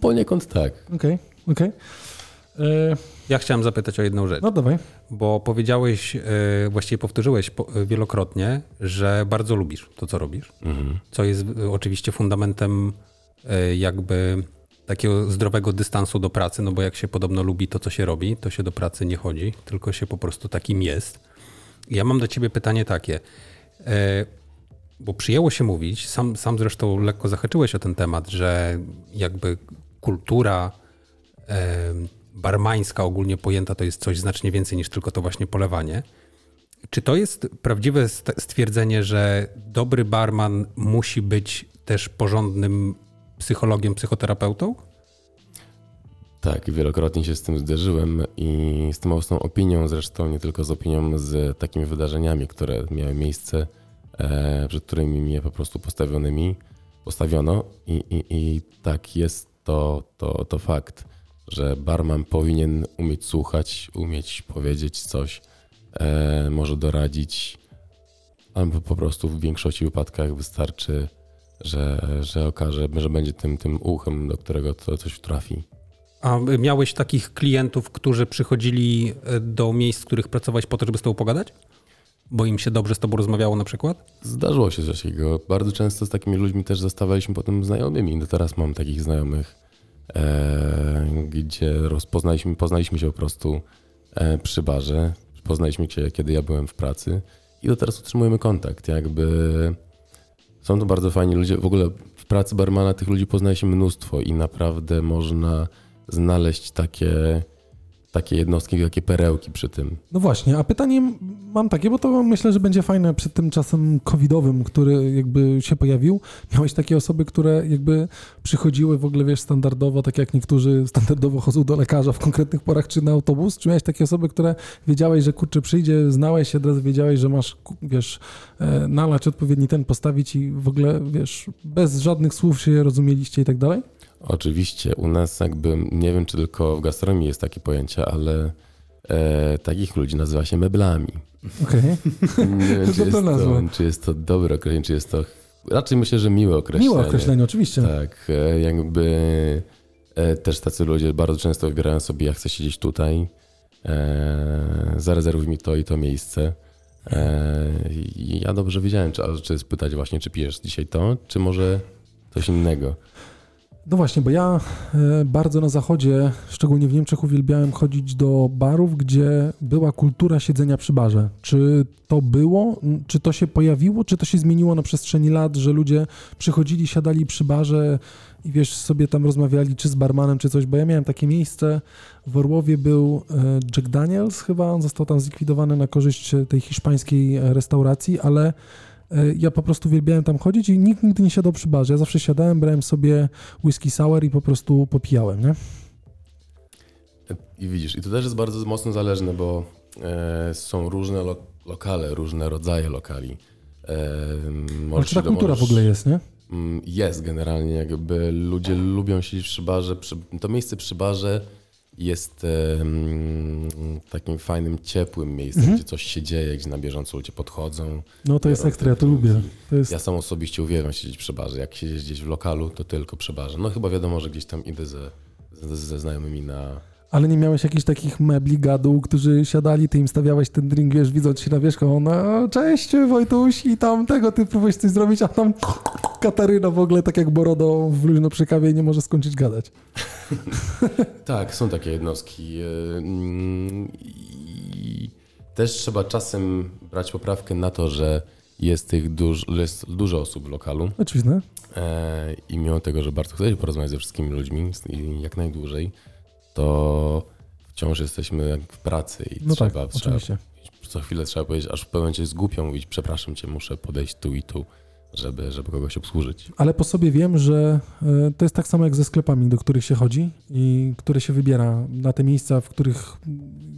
poniekąd tak. Okej, okej. Y, Ja chciałem zapytać o jedną rzecz, No dawaj. bo powiedziałeś, e, właściwie powtórzyłeś po- wielokrotnie, że bardzo lubisz to, co robisz, Mhm. co jest e, oczywiście fundamentem e, jakby takiego zdrowego dystansu do pracy, no bo jak się podobno lubi to, co się robi, to się do pracy nie chodzi, tylko się po prostu takim jest. Ja mam do ciebie pytanie takie, bo przyjęło się mówić, sam, sam zresztą lekko zahaczyłeś o ten temat, że jakby kultura barmańska ogólnie pojęta to jest coś znacznie więcej niż tylko to właśnie polewanie. Czy to jest prawdziwe st- stwierdzenie, że dobry barman musi być też porządnym psychologiem, psychoterapeutą? Tak, wielokrotnie się z tym zderzyłem i z tą mocną opinią, zresztą nie tylko z opinią, z takimi wydarzeniami, które miały miejsce, e, przed którymi mnie po prostu postawionymi, postawiono i, i, i tak jest to, to, to fakt, że barman powinien umieć słuchać, umieć powiedzieć coś, e, może doradzić, albo po prostu w większości wypadkach wystarczy, że, że okaże, że będzie tym, tym uchem, do którego to coś trafi. A miałeś takich klientów, którzy przychodzili e, do miejsc, w których pracowałeś po to, żeby z tobą pogadać? Bo im się dobrze z tobą rozmawiało na przykład? Zdarzyło się coś takiego. Bardzo często z takimi ludźmi też zostawaliśmy potem znajomymi. Do teraz mam takich znajomych, gdzie rozpoznaliśmy, poznaliśmy się po prostu e, przy barze. Poznaliśmy się, kiedy ja byłem w pracy i do teraz utrzymujemy kontakt. Jakby są to bardzo fajni ludzie. W ogóle w pracy barmana tych ludzi poznaje się mnóstwo i naprawdę można znaleźć takie, takie jednostki, takie perełki przy tym. No właśnie, a pytanie mam takie, bo to myślę, że będzie fajne przed tym czasem covidowym, który jakby się pojawił. Miałeś takie osoby, które jakby przychodziły w ogóle, wiesz, standardowo, tak jak niektórzy standardowo chodzą do lekarza w konkretnych porach czy na autobus? Czy miałeś takie osoby, które wiedziałeś, że kurczę przyjdzie, znałeś się, od razu wiedziałeś, że masz, wiesz, e, nalać odpowiedni ten, postawić i w ogóle, wiesz, bez żadnych słów się rozumieliście i tak dalej? Oczywiście, u nas jakby, nie wiem czy tylko w gastronomii jest takie pojęcie, ale e, takich ludzi nazywa się meblami. Okej. Nie wiem, czy jest nazwa? to, czy jest to dobre określenie, czy jest to... Raczej myślę, że miłe określenie. Miłe określenie, oczywiście. Tak, e, jakby e, też tacy ludzie bardzo często wybierają sobie, ja chcę siedzieć tutaj, e, zarezerwuj mi to i to miejsce. E, i ja dobrze wiedziałem, czy, czy spytać właśnie, czy pijesz dzisiaj to, czy może coś innego. No właśnie, bo ja e, bardzo na zachodzie, szczególnie w Niemczech, uwielbiałem chodzić do barów, gdzie była kultura siedzenia przy barze. Czy to było, czy to się pojawiło, czy to się zmieniło na przestrzeni lat, że ludzie przychodzili, siadali przy barze i wiesz, sobie tam rozmawiali, czy z barmanem, czy coś, bo ja miałem takie miejsce, w Orłowie był e, Jack Daniels chyba, on został tam zlikwidowany na korzyść tej hiszpańskiej restauracji, ale Ja po prostu uwielbiałem tam chodzić i nikt nigdy nie siadał przy barze. Ja zawsze siadałem, brałem sobie whisky sour i po prostu popijałem, nie? I widzisz, i to też jest bardzo mocno zależne, bo e, są różne lo lokale, różne rodzaje lokali. E, Ale czy ta kultura w możesz- ogóle jest, nie? Mm, Jest generalnie, jakby ludzie lubią siedzieć przy barze. Przy, to miejsce przy barze jest em, takim fajnym, ciepłym miejscem, Mhm. gdzie coś się dzieje, gdzie na bieżąco ludzie podchodzą. No to jest ekstra, ja to lubię. To jest... Ja sam osobiście uwielbiam siedzieć przy barze. Jak siedzieć gdzieś w lokalu, to tylko przy barze. No chyba wiadomo, że gdzieś tam idę ze, ze, ze znajomymi na... Ale nie miałeś jakichś takich mebli gadu, którzy siadali, ty im stawiałeś ten drink, wiesz, widząc się na wierzchu, no cześć Wojtuś i tam tego, ty próbujesz coś zrobić, a tam Kataryna w ogóle, tak jak Borodo w luźno przy kawie nie może skończyć gadać. Tak, są takie jednostki. e, I też trzeba czasem brać poprawkę na to, że jest tych duż, jest dużo osób w lokalu Oczywiście. e, i mimo tego, że bardzo chcę porozmawiać ze wszystkimi ludźmi jak najdłużej, to wciąż jesteśmy jak w pracy i No trzeba, tak, trzeba co chwilę trzeba powiedzieć, aż w pewnym momencie jest głupio mówić, przepraszam cię, muszę podejść tu i tu, żeby, żeby kogoś obsłużyć. Ale po sobie wiem, że e, to jest tak samo jak ze sklepami, do których się chodzi i które się wybiera na te miejsca, w których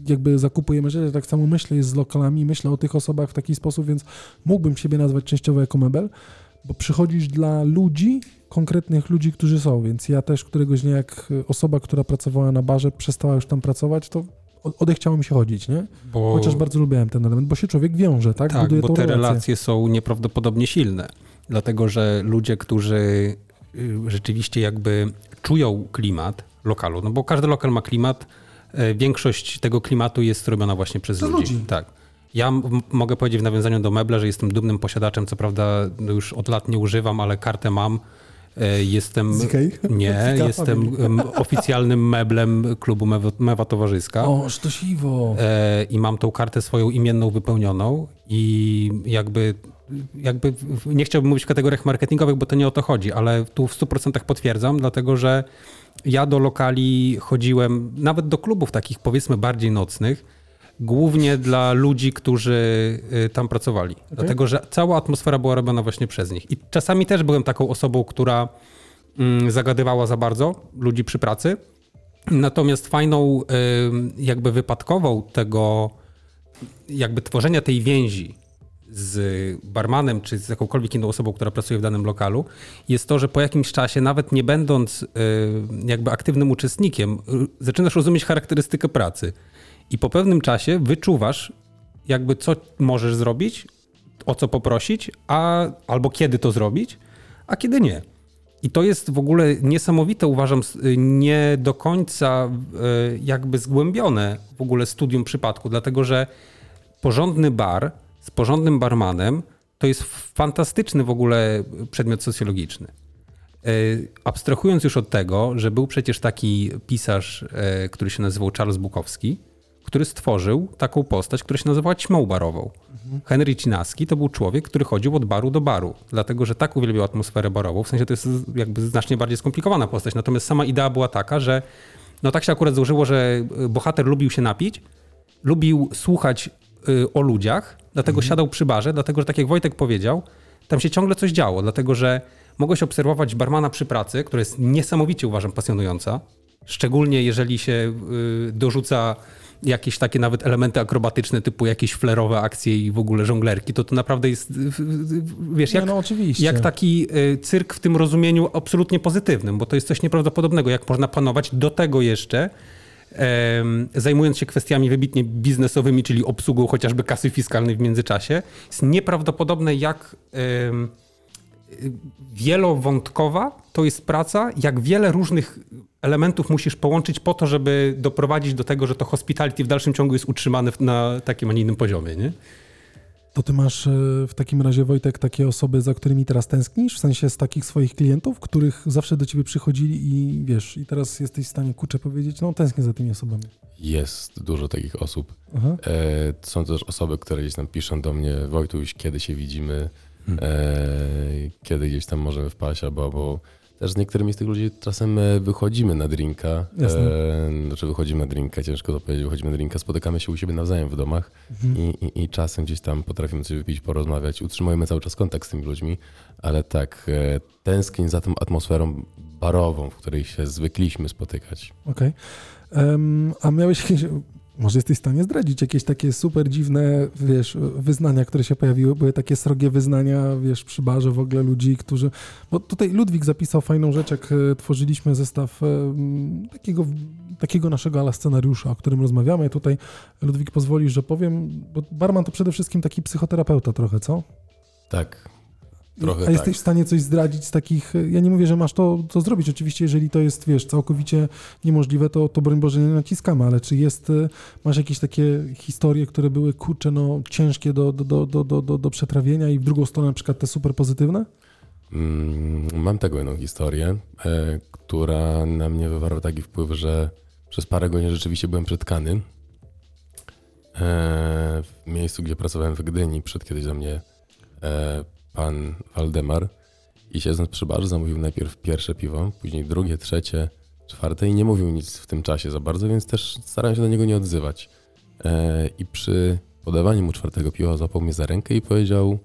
jakby zakupujemy rzeczy. Tak samo myślę jest z lokalami, myślę o tych osobach w taki sposób, więc mógłbym siebie nazwać częściowo jako mebel, bo przychodzisz dla ludzi, konkretnych ludzi, którzy są, więc ja też któregoś dnia jak osoba, która pracowała na barze, przestała już tam pracować, to odechciało mi się chodzić, nie? Bo, Chociaż bardzo lubiłem ten element, bo się człowiek wiąże, tak? tak, Buduje bo te relację. relacje są nieprawdopodobnie silne. Dlatego, że ludzie, którzy y, rzeczywiście jakby czują klimat lokalu, no bo każdy lokal ma klimat, e, większość tego klimatu jest robiona właśnie przez Przez ludzi. ludzi. Tak. Ja m- mogę powiedzieć w nawiązaniu do mebla, że jestem dumnym posiadaczem, co prawda już od lat nie używam, ale kartę mam. E, Jestem... Nie, jestem oficjalnym meblem klubu Mewa, Mewa Towarzyska. O, sztosiwo. E, I mam tą kartę swoją imienną wypełnioną i jakby, jakby nie chciałbym mówić w kategoriach marketingowych, bo to nie o to chodzi, ale tu w 100% potwierdzam, dlatego że ja do lokali chodziłem, nawet do klubów takich powiedzmy bardziej nocnych, głównie dla ludzi, którzy y, tam pracowali. Dlatego, że cała atmosfera była robiona właśnie przez nich. I czasami też byłem taką osobą, która mm, zagadywała za bardzo ludzi przy pracy. Natomiast fajną, y, jakby wypadkową tego, jakby tworzenia tej więzi z barmanem czy z jakąkolwiek inną osobą, która pracuje w danym lokalu, jest to, że po jakimś czasie, nawet nie będąc y, jakby aktywnym uczestnikiem, zaczynasz rozumieć charakterystykę pracy. I po pewnym czasie wyczuwasz, jakby co możesz zrobić, o co poprosić, a, albo kiedy to zrobić, a kiedy nie. I to jest w ogóle niesamowite, uważam, nie do końca y, jakby zgłębione w ogóle studium przypadku, dlatego że porządny bar z porządnym barmanem to jest fantastyczny w ogóle przedmiot socjologiczny. Y, Abstrahując już od tego, że był przecież taki pisarz, y, który się nazywał Charles Bukowski, który stworzył taką postać, która się nazywała ćmą barową. Henry Cinaski to był człowiek, który chodził od baru do baru, dlatego że tak uwielbiał atmosferę barową. W sensie to jest jakby znacznie bardziej skomplikowana postać. Natomiast sama idea była taka, że no tak się akurat złożyło, że y, bohater lubił się napić, lubił słuchać y, o ludziach, dlatego siadał przy barze, dlatego że tak jak Wojtek powiedział, tam się ciągle coś działo, dlatego że mogłeś obserwować barmana przy pracy, która jest niesamowicie uważam pasjonująca, szczególnie jeżeli się y, dorzuca jakieś takie nawet elementy akrobatyczne, typu jakieś flerowe akcje i w ogóle żonglerki, to to naprawdę jest, wiesz, jak, no oczywiście. jak taki y, cyrk w tym rozumieniu absolutnie pozytywnym, bo to jest coś nieprawdopodobnego, jak można panować do tego jeszcze, zajmując się kwestiami wybitnie biznesowymi, czyli obsługą chociażby kasy fiskalnej w międzyczasie. Jest nieprawdopodobne, jak wielowątkowa to jest praca, jak wiele różnych elementów musisz połączyć po to, żeby doprowadzić do tego, że to hospitality w dalszym ciągu jest utrzymane na takim, a nie innym poziomie, nie? To ty masz e, w takim razie, Wojtek, takie osoby, za którymi teraz tęsknisz? W sensie z takich swoich klientów, których zawsze do ciebie przychodzili i wiesz, i teraz jesteś w stanie kurczę powiedzieć, no tęsknię za tymi osobami. Jest dużo takich osób. Aha. E, są też osoby, które gdzieś tam piszą do mnie, Wojtuś, kiedy się widzimy, kiedy gdzieś tam możemy wpaść, albo, albo też z niektórymi z tych ludzi czasem e, wychodzimy na drinka. Jasne. E, znaczy wychodzimy na drinka, ciężko to powiedzieć, wychodzimy na drinka, spotykamy się u siebie nawzajem w domach Mhm. i, i, i czasem gdzieś tam potrafimy coś wypić, porozmawiać. Utrzymujemy cały czas kontakt z tymi ludźmi, ale tak, e, tęsknię za tą atmosferą barową, w której się zwykliśmy spotykać. Okej. Em, A miałeś jakieś, może jesteś w stanie zdradzić jakieś takie super dziwne, wiesz, wyznania, które się pojawiły? Były takie srogie wyznania, wiesz, przy barze w ogóle ludzi, którzy... Bo tutaj Ludwik zapisał fajną rzecz, jak e, tworzyliśmy zestaw em, takiego, takiego naszego ala scenariusza, o którym rozmawiamy. Tutaj Ludwik pozwoli, że powiem, bo barman to przede wszystkim taki psychoterapeuta trochę, co? Tak, Trochę A jesteś tak. w stanie coś zdradzić z takich. Ja nie mówię, że masz to, to zrobić. Oczywiście, jeżeli to jest, wiesz, całkowicie niemożliwe, to, to broń Boże nie naciskamy, ale czy jest, y, masz jakieś takie historie, które były kurcze, no, ciężkie do, do, do, do, do, do, przetrawienia i w drugą stronę na przykład te super pozytywne? Mm, Mam taką jedną historię, e, która na mnie wywarła taki wpływ, że przez parę godzin rzeczywiście byłem przytkany. E, w miejscu, gdzie pracowałem w Gdyni, przed kiedyś za mnie e, pan Waldemar i siedząc przy barze zamówił najpierw pierwsze piwo, później drugie, trzecie, czwarte i nie mówił nic w tym czasie za bardzo, więc też starałem się do niego nie odzywać. E, I przy podawaniu mu czwartego piwa złapał mnie za rękę i powiedział,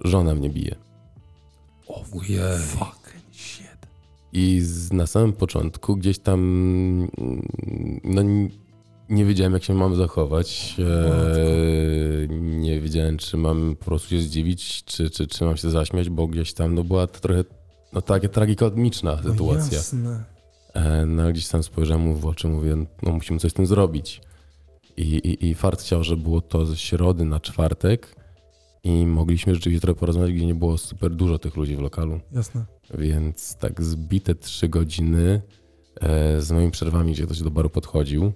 żona mnie bije. Ojej. Fucking shit. I z, na samym początku gdzieś tam mm, no, nie wiedziałem, jak się mam zachować. E, nie wiedziałem, czy mam po prostu się zdziwić, czy, czy, czy mam się zaśmiać, bo gdzieś tam no, była to trochę no, taka tragikomiczna No sytuacja. jasne. E, no, gdzieś tam spojrzałem mu w oczy, mówię, no musimy coś z tym zrobić. I, i, I fart chciał, że było to ze środy na czwartek i mogliśmy rzeczywiście trochę porozmawiać, gdzie nie było super dużo tych ludzi w lokalu. Jasne. Więc tak zbite trzy godziny e, z moimi przerwami, gdzie ktoś do baru podchodził,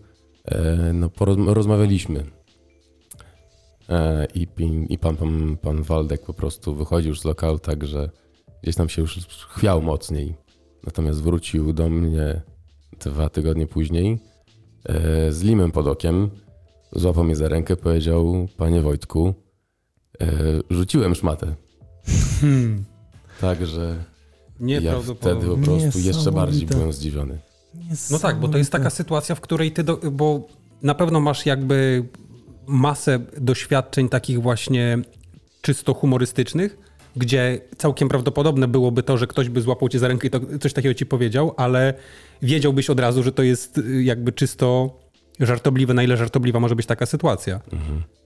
no porozm- rozmawialiśmy. E, i, I pan, pan, pan Waldek po prostu wychodził już z lokalu tak, że gdzieś tam się już chwiał mocniej. Natomiast wrócił do mnie dwa tygodnie później e, z limem pod okiem, złapał mnie za rękę, powiedział, panie Wojtku, e, rzuciłem szmatę. Hmm. Także ja wtedy po prostu jeszcze bardziej byłem zdziwiony. No tak, bo to jest taka sytuacja, w której ty, do, bo na pewno masz jakby masę doświadczeń takich właśnie czysto humorystycznych, gdzie całkiem prawdopodobne byłoby to, że ktoś by złapał cię za rękę i to, coś takiego ci powiedział, ale wiedziałbyś od razu, że to jest y, jakby czysto żartobliwe, na ile żartobliwa może być taka sytuacja.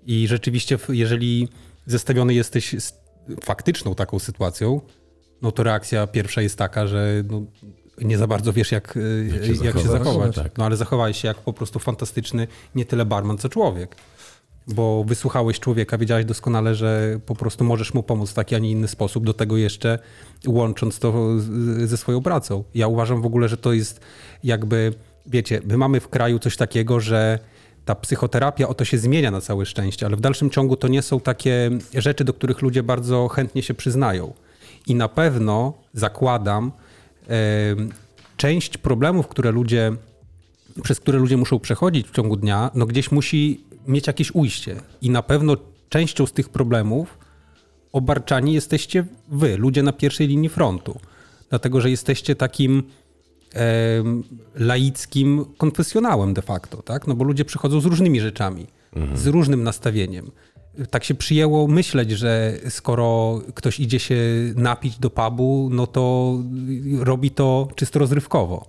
I rzeczywiście, jeżeli zestawiony jesteś z faktyczną taką sytuacją, no to reakcja pierwsza jest taka, że no, nie za bardzo wiesz, jak, y, Jak się jak się zachować, zachować. tak. No ale zachowałeś się jak po prostu fantastyczny, nie tyle barman, co człowiek. Bo wysłuchałeś człowieka, wiedziałeś doskonale, że po prostu możesz mu pomóc w taki, a nie inny sposób, do tego jeszcze łącząc to ze swoją pracą. Ja uważam w ogóle, że to jest jakby, wiecie, my mamy w kraju coś takiego, że ta psychoterapia, o to się zmienia na całe szczęście, ale w dalszym ciągu to nie są takie rzeczy, do których ludzie bardzo chętnie się przyznają. I na pewno zakładam, część problemów, które ludzie, przez które ludzie muszą przechodzić w ciągu dnia, no gdzieś musi mieć jakieś ujście. I na pewno częścią z tych problemów obarczani jesteście wy, ludzie na pierwszej linii frontu. Dlatego, że jesteście takim laickim konfesjonałem de facto, tak? No bo ludzie przychodzą z różnymi rzeczami, z różnym nastawieniem. Tak się przyjęło myśleć, że skoro ktoś idzie się napić do pubu, no to robi to czysto rozrywkowo.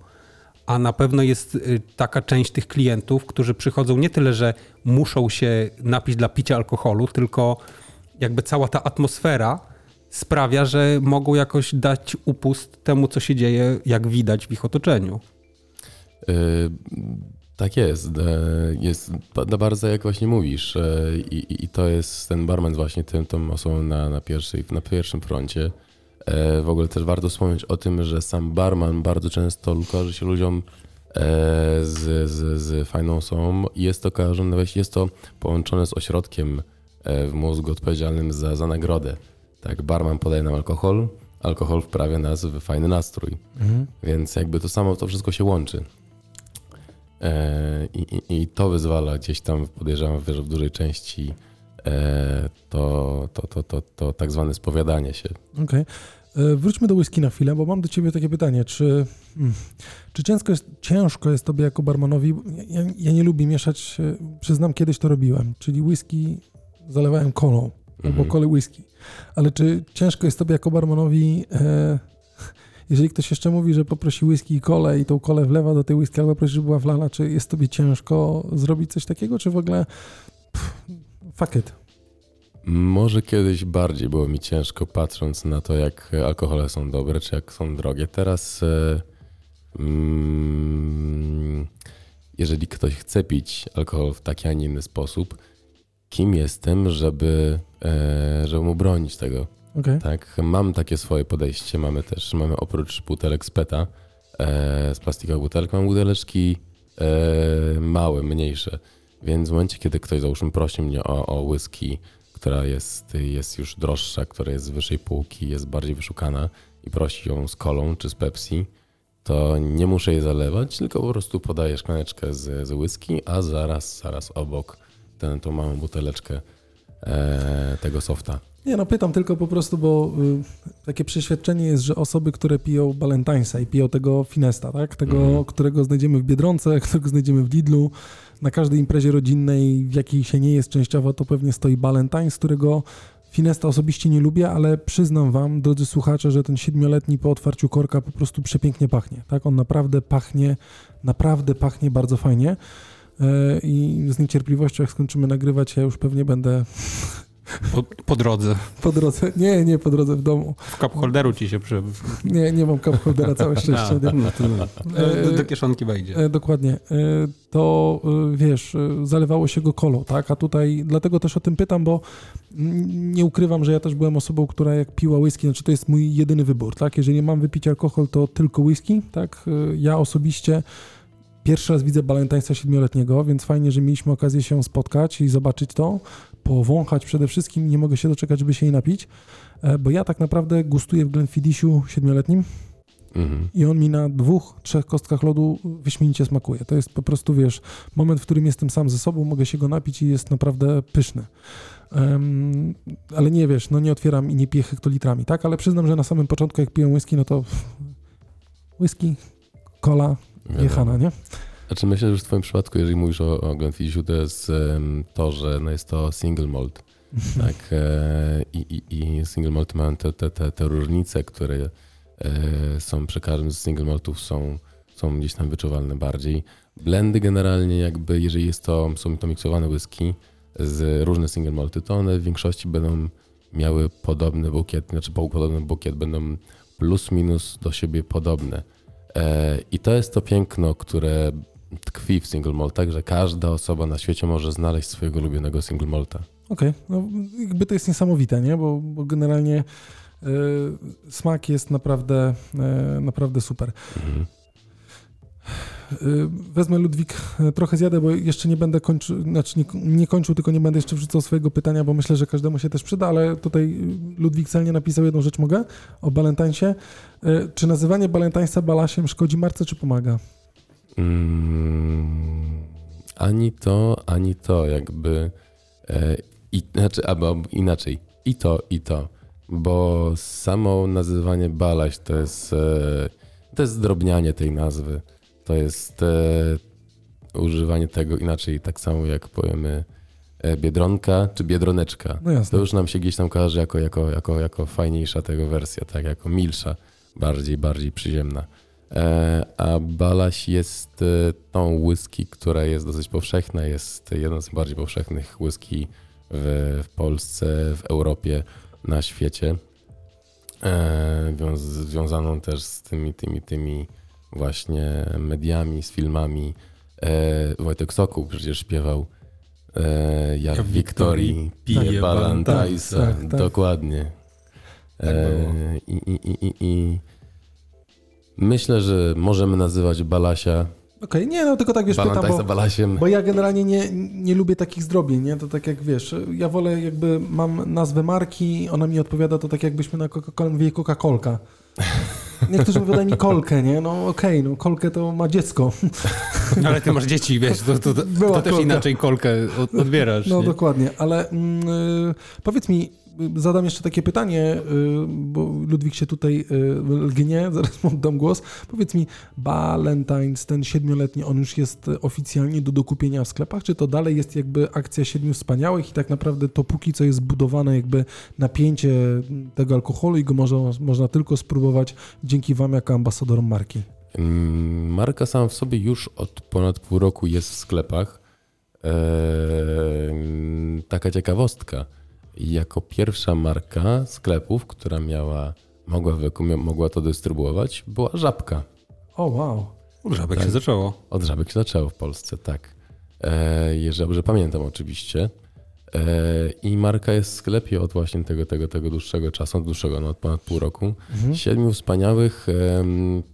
A na pewno jest y, taka część tych klientów, którzy przychodzą nie tyle, że muszą się napić dla picia alkoholu, tylko jakby cała ta atmosfera sprawia, że mogą jakoś dać upust temu, co się dzieje, jak widać w ich otoczeniu. E, tak jest. E, jest ba- no bardzo jak właśnie mówisz. E, i, i- to jest ten barman właśnie tym, tą osobą na, na, pierwszej, na pierwszym froncie. E, w ogóle też warto wspomnieć o tym, że sam barman bardzo często kojarzy się ludziom z, z, z fajną osobą i jest to kojarzone, jest to połączone z ośrodkiem w mózgu odpowiedzialnym za, za nagrodę. Tak, barman podaje nam alkohol, alkohol wprawia nas w fajny nastrój. Więc jakby to samo, to wszystko się łączy. E, I, i, I to wyzwala gdzieś tam, podejrzewam, że w dużej części e, to, to, to, to, to tak zwane spowiadanie się. Okej. E, Wróćmy do whisky na chwilę, bo mam do ciebie takie pytanie. Czy, mm, czy ciężko, jest, ciężko jest tobie jako barmanowi, ja, ja nie lubię mieszać, e, przyznam kiedyś to robiłem, czyli whisky zalewałem kolą albo Mhm. kolę whisky. Ale czy ciężko jest tobie jako barmanowi, e, jeżeli ktoś jeszcze mówi, że poprosi whisky i kolę i tą kolę wlewa do tej whisky, albo prosi, żeby była wlana, czy jest tobie ciężko zrobić coś takiego, czy w ogóle pff, fuck it. Może kiedyś bardziej było mi ciężko patrząc na to, jak alkohole są dobre, czy jak są drogie. Teraz, e, mm, jeżeli ktoś chce pić alkohol w taki, a nie inny sposób, kim jestem, żeby, e, żeby mu bronić tego? Okej. Tak, mam takie swoje podejście. Mamy też, mamy oprócz butelek z PETA, e, z plastikowych butelek, mam buteleczki e, małe, mniejsze. Więc w momencie, kiedy ktoś załóżmy prosi mnie o, o whisky, która jest, jest już droższa, która jest z wyższej półki, jest bardziej wyszukana i prosi ją z kolą czy z Pepsi, to nie muszę jej zalewać, tylko po prostu podaję szklaneczkę z, z whisky, a zaraz, zaraz obok tę małą buteleczkę e, tego softa. Nie no, pytam tylko po prostu, bo y, takie przeświadczenie jest, że osoby, które piją Balentinesa i piją tego Finesta, tak? Tego, Mhm. którego znajdziemy w Biedronce, którego znajdziemy w Lidlu, na każdej imprezie rodzinnej, w jakiej się nie jest częściowo, to pewnie stoi Balentines, którego Finesta osobiście nie lubię, ale przyznam wam, drodzy słuchacze, że ten siedmioletni po otwarciu korka po prostu przepięknie pachnie, tak? On naprawdę pachnie, naprawdę pachnie bardzo fajnie. E, I z niecierpliwością, jak skończymy nagrywać, ja już pewnie będę Po, po drodze. po drodze. Nie, nie po drodze w domu. W cup holderu ci się przy... Nie, nie mam cup holdera, całe szczęście. Nie? no to, no. E, do, do kieszonki wejdzie. E, dokładnie. E, to wiesz, zalewało się go kolą, tak? A tutaj dlatego też o tym pytam, bo nie ukrywam, że ja też byłem osobą, która jak piła whisky, znaczy to jest mój jedyny wybór, tak? Jeżeli mam wypić alkohol, to tylko whisky, tak? Ja osobiście pierwszy raz widzę Balentinesa siedmioletniego, więc fajnie, że mieliśmy okazję się spotkać i zobaczyć to, powąchać przede wszystkim. Nie mogę się doczekać, żeby się jej napić, e, bo ja tak naprawdę gustuję w Glenfiddichu siedmioletnim Mhm. i on mi na dwóch, trzech kostkach lodu wyśmienicie smakuje. To jest po prostu, wiesz, moment, w którym jestem sam ze sobą, mogę się go napić i jest naprawdę pyszny. Em, ale nie wiesz, no nie otwieram i nie piję hektolitrami, tak? Ale przyznam, że na samym początku, jak piję whisky, no to whisky, cola, jechana, nie? Znaczy myślę, że w twoim przypadku, jeżeli mówisz o, o Glenfiddichu, to jest to, że no jest to single malt. Tak, e, i, i, i single malty mają te, te, te, te różnice, które e, są przy każdym z single maltów są, są gdzieś tam wyczuwalne bardziej. Blendy generalnie jakby, jeżeli jest to, są to miksowane whisky z różne single malty, to one w większości będą miały podobny bukiet, znaczy po- podobny bukiet, będą plus minus do siebie podobne. E, I to jest to piękno, które tkwi w single maltach, że każda osoba na świecie może znaleźć swojego ulubionego single malta. Okej, no jakby to jest niesamowite, nie? Bo, bo generalnie e, smak jest naprawdę, e, naprawdę super. Mhm. Y, Wezmę Ludwik, e, trochę zjadę, bo jeszcze nie będę kończył, znaczy nie, nie kończył, tylko nie będę jeszcze wrzucał swojego pytania, bo myślę, że każdemu się też przyda, ale tutaj y, Ludwik celnie napisał jedną rzecz, mogę? O Balentinsie. Y, Czy nazywanie Balentinesa balasiem szkodzi marce, czy pomaga? Mm, ani to, ani to, jakby. E, i, znaczy, albo inaczej. I to, i to. Bo samo nazywanie balaś to jest. E, to jest zdrobnianie tej nazwy. To jest e, używanie tego inaczej, tak samo jak powiemy e, biedronka czy biedroneczka. No jasne. To już nam się gdzieś tam kojarzy jako, jako, jako, jako fajniejsza tego wersja, tak, jako milsza, bardziej, bardziej przyziemna. E, a Balaś jest e, tą whisky, która jest dosyć powszechna, jest jedną z bardziej powszechnych whisky w, w Polsce, w Europie, na świecie. E, wiąz, związaną też z tymi, tymi, tymi właśnie mediami, z filmami. Wojtek Sokół przecież śpiewał e, ja Ja w Wiktorii piję Balantajsa. Tak, tak, tak. Dokładnie. Tak i, i, i, i, I myślę, że możemy nazywać Balasia Okej, nie, no tylko tak wiesz, pytam, bo, Balasiem. bo ja generalnie nie, nie lubię takich zdrobień, nie? To tak jak wiesz, ja wolę jakby mam nazwę marki, ona mi odpowiada, to tak jakbyśmy na Coca-Colę mówili Coca-Colka. Niektórzy mówią, daj mi kolkę, nie? No okej, no kolkę to ma dziecko. Ale ty masz dzieci, wiesz, to, to, to, to też kolka. inaczej kolkę od, odbierasz. No nie? dokładnie, ale mm, y, powiedz mi, zadam jeszcze takie pytanie, y, bo Ludwik się tutaj y, lgnie, zaraz mu oddam głos. Powiedz mi, Valentine's, ten siedmioletni, on już jest oficjalnie do dokupienia w sklepach, czy to dalej jest jakby akcja siedmiu wspaniałych i tak naprawdę to póki co jest zbudowane jakby napięcie tego alkoholu i go można, można tylko spróbować dzięki wam jako ambasadorom marki? Mm, Marka sama w sobie już od ponad pół roku jest w sklepach. Eee, taka ciekawostka. Jako pierwsza marka sklepów, która miała, mogła, mogła to dystrybuować, była Żabka. O, wow. Żabek Tak. się zaczęło. Od Żabek się zaczęło w Polsce, tak. Eee, jeżeli dobrze pamiętam oczywiście. Eee, I marka jest w sklepie od właśnie tego, tego, tego dłuższego czasu, od dłuższego, no od ponad pół roku. Mhm. Siedmiu wspaniałych.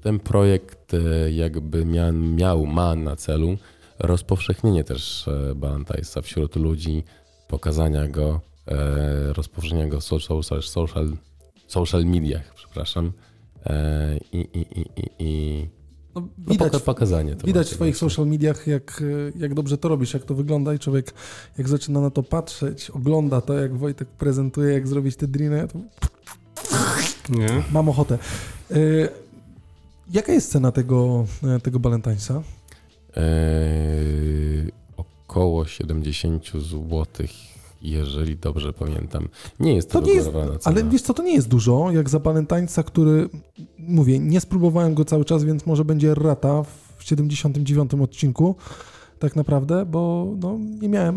Ten projekt e, jakby miał, miał ma na celu rozpowszechnienie też e, Balantajsa wśród ludzi, pokazania go, e, rozpowszechnienia go w social, social, social mediach, przepraszam. E, I, i, i, i, i No, no, widać, poka- pokazanie. To widać w twoich właśnie. social mediach, jak, jak dobrze to robisz, jak to wygląda i człowiek jak zaczyna na to patrzeć, ogląda to, jak Wojtek prezentuje, jak zrobić te driny, to Nie? mam ochotę. Jaka jest cena tego, e, tego Balentajsa? Eee, około 70 zł, jeżeli dobrze pamiętam. Nie jest to, To nie jest, cena. ale wiesz co, to nie jest dużo, jak za Balentajsa, który, mówię, nie spróbowałem go cały czas, więc może będzie rata w 79 odcinku, tak naprawdę, bo no, nie miałem,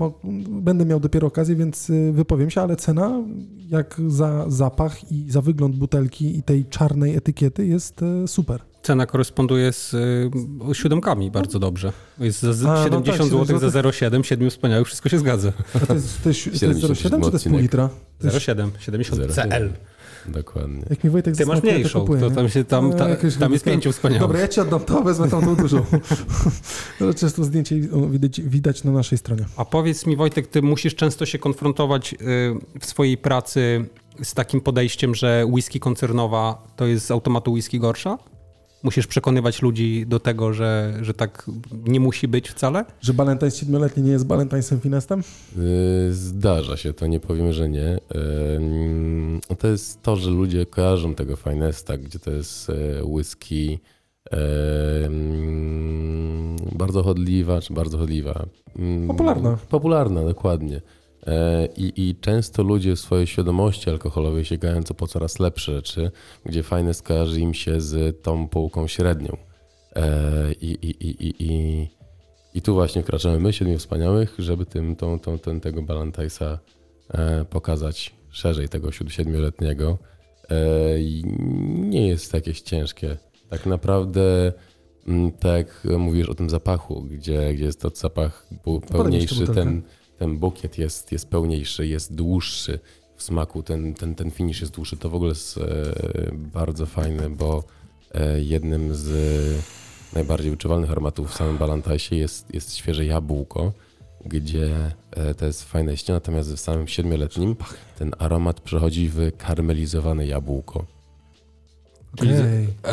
będę miał dopiero okazję, więc y, wypowiem się, ale cena, jak za zapach i za wygląd butelki i tej czarnej etykiety jest e, super. Cena koresponduje z y, siódemkami bardzo dobrze. Jest za z- A, no 70 tak, zł 7 za 0,7, siedmiu wspaniałych, wszystko się zgadza. A to jest, to jest, to jest 77 0,7 czy to jest pół litra? To jest, 0,7, 70 Zero CL. siedem. Dokładnie. jak mi Wojtek Ty masz zasmakuje, to mniejszą, kupuję, to tam, się, tam, No, ta, tam jest pięciu wspaniałych. Dobra, ja ci oddam to, wezmę tam tą dużą. Ale często zdjęcie widać, widać na naszej stronie. A powiedz mi Wojtek, ty musisz często się konfrontować y, w swojej pracy z takim podejściem, że whisky koncernowa to jest z automatu whisky gorsza? Musisz przekonywać ludzi do tego, że, że tak nie musi być wcale? Że Valentine's siedmioletni nie jest Valentine'sem Finestem? Yy, Zdarza się, to nie powiem, że nie. Yy, To jest to, że ludzie kojarzą tego Finesta, gdzie to jest e, whisky yy, bardzo chodliwa, czy bardzo chodliwa. Yy, Popularna. Popularna, dokładnie. E, I, I często ludzie w swojej świadomości alkoholowej sięgają co po coraz lepsze rzeczy, gdzie Finest kojarzy im się z tą półką średnią. E, I, i, i, i, i, i tu właśnie wkraczamy my, siedmiu wspaniałych, żeby tym, tą, tą, ten, tego Balantajsa e, pokazać szerzej, tego siedmioletniego. Nie jest jakieś ciężkie. Tak naprawdę, mm, tak mówisz o tym zapachu, gdzie, gdzie jest to zapach pełniejszy, ten, ten bukiet jest, jest pełniejszy, jest dłuższy w smaku, ten, ten, ten finish jest dłuższy. To w ogóle jest e, bardzo fajne, bo e, jednym z najbardziej wyczuwalnych aromatów w samym Balantajsie jest, jest świeże jabłko, gdzie e, to jest fajne śnie, natomiast w samym siedmioletnim ten aromat przechodzi w karmelizowane jabłko. Czyli z,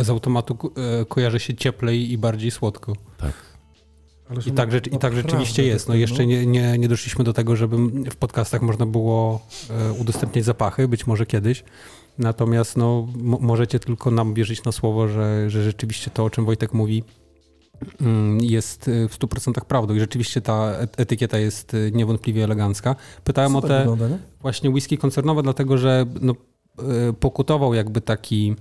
z automatu ko- e, kojarzy się cieplej i bardziej słodko. Tak. Ależ I tak, i tak rzeczywiście jest. No jeszcze nie, nie, nie doszliśmy do tego, żeby w podcastach można było e, udostępniać zapachy, być może kiedyś. Natomiast no, mo- możecie tylko nam wierzyć na słowo, że, że rzeczywiście to, o czym Wojtek mówi, mm, jest e, w 100% prawdą. I rzeczywiście ta et- etykieta jest e, niewątpliwie elegancka. Pytałem o te wygląda, nie? właśnie whisky koncernowe, dlatego że no, pokutował jakby taki,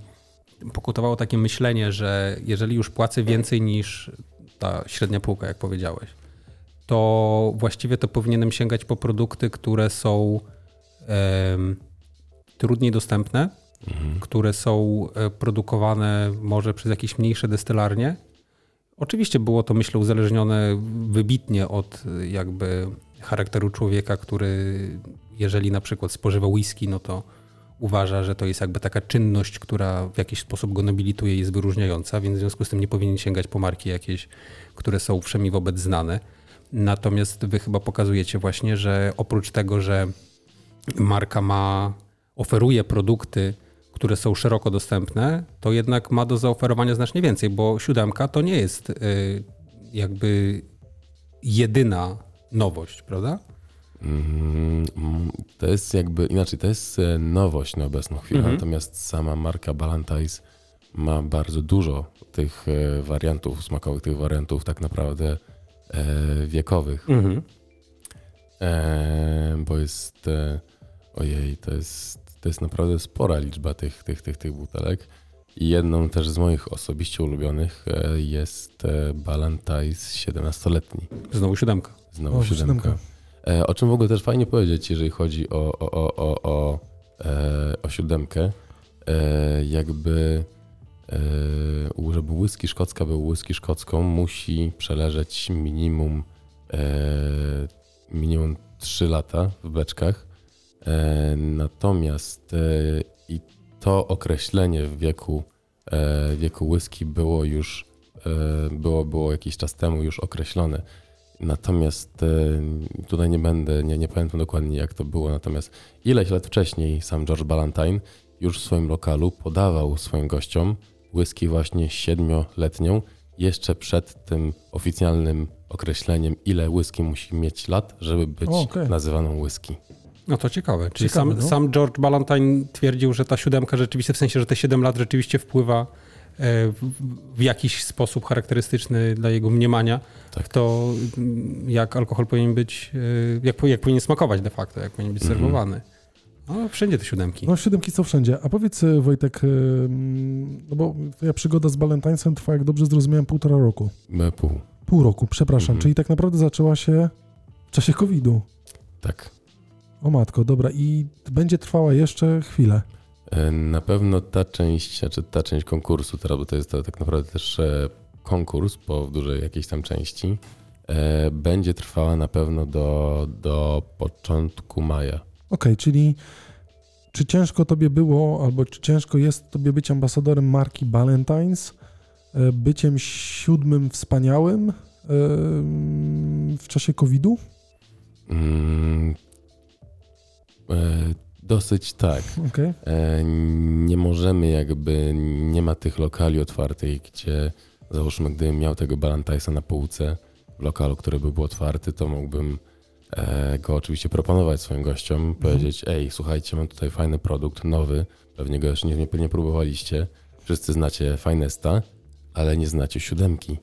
pokutowało takie myślenie, że jeżeli już płacę więcej niż ta średnia półka, jak powiedziałeś, to właściwie to powinienem sięgać po produkty, które są em, trudniej dostępne, które są e, produkowane może przez jakieś mniejsze destylarnie. Oczywiście było to, myślę, uzależnione wybitnie od e, jakby charakteru człowieka, który jeżeli na przykład spożywa whisky, no to uważa, że to jest jakby taka czynność, która w jakiś sposób go nobilituje i jest wyróżniająca, więc w związku z tym nie powinien sięgać po marki jakieś, które są wszemi wobec znane. Natomiast wy chyba pokazujecie właśnie, że oprócz tego, że marka ma, oferuje produkty, które są szeroko dostępne, to jednak ma do zaoferowania znacznie więcej, bo siódemka to nie jest y, jakby jedyna nowość, prawda? Mm, To jest jakby inaczej, to jest e, nowość na obecną chwilę, Mhm. natomiast sama marka Ballantyne's ma bardzo dużo tych e, wariantów smakowych, tych wariantów tak naprawdę e, wiekowych, Mhm. e, bo jest, e, ojej, to jest, to jest naprawdę spora liczba tych, tych, tych, tych butelek. I jedną też z moich osobiście ulubionych e, jest e, Ballantyne's 17-letni. Znowu siódemka. Znowu O, siódemka. siódemka. E, O czym w ogóle też fajnie powiedzieć, jeżeli chodzi o, o, o, o, o, e, o siódemkę. E, jakby, żeby whisky szkocka był whisky szkocką, musi przeleżeć minimum, minimum 3 lata w beczkach. Natomiast i to określenie w wieku, wieku whisky było już, było, było jakiś czas temu już określone. Natomiast e, tutaj nie będę, nie, nie pamiętam dokładnie jak to było, natomiast ileś lat wcześniej sam George Ballantyne już w swoim lokalu podawał swoim gościom whisky właśnie siedmioletnią, jeszcze przed tym oficjalnym określeniem, ile whisky musi mieć lat, żeby być O, okej. nazywaną whisky. No to ciekawe. Czyli Ciekawe, sam, no. sam George Ballantyne twierdził, że ta siódemka rzeczywiście, w sensie, że te 7 lat rzeczywiście wpływa w, w jakiś sposób charakterystyczny dla jego mniemania Tak. to, mm, jak alkohol powinien być, e, jak, jak powinien smakować de facto, jak powinien być Mhm. serwowany. No, wszędzie te siódemki. No, siódemki są wszędzie. A powiedz, e, Wojtek, e, no bo twoja przygoda z Ballantynesem trwa, jak dobrze zrozumiałem, półtora roku. Me pół. Pół roku, przepraszam. Mhm. Czyli tak naprawdę zaczęła się w czasie COVID-u. Tak. O matko, dobra. I będzie trwała jeszcze chwilę. Na pewno ta część, znaczy ta część konkursu, teraz, bo to jest to tak naprawdę też e, konkurs po w dużej jakiejś tam części, e, będzie trwała na pewno do, do początku maja. Okej, czyli czy ciężko tobie było, albo czy ciężko jest tobie być ambasadorem marki Ballantynes, e, byciem siódmym wspaniałym w czasie COVID-u? Mm, dosyć tak. Okej. E, nie możemy jakby, nie ma tych lokali otwartych, gdzie załóżmy, gdybym miał tego Balantajsa na półce w lokalu, który by był otwarty, to mógłbym e, go oczywiście proponować swoim gościom, powiedzieć, ej, słuchajcie, mam tutaj fajny produkt, nowy, pewnie go jeszcze nie, nie, nie próbowaliście, wszyscy znacie Finesta, ale nie znacie siódemki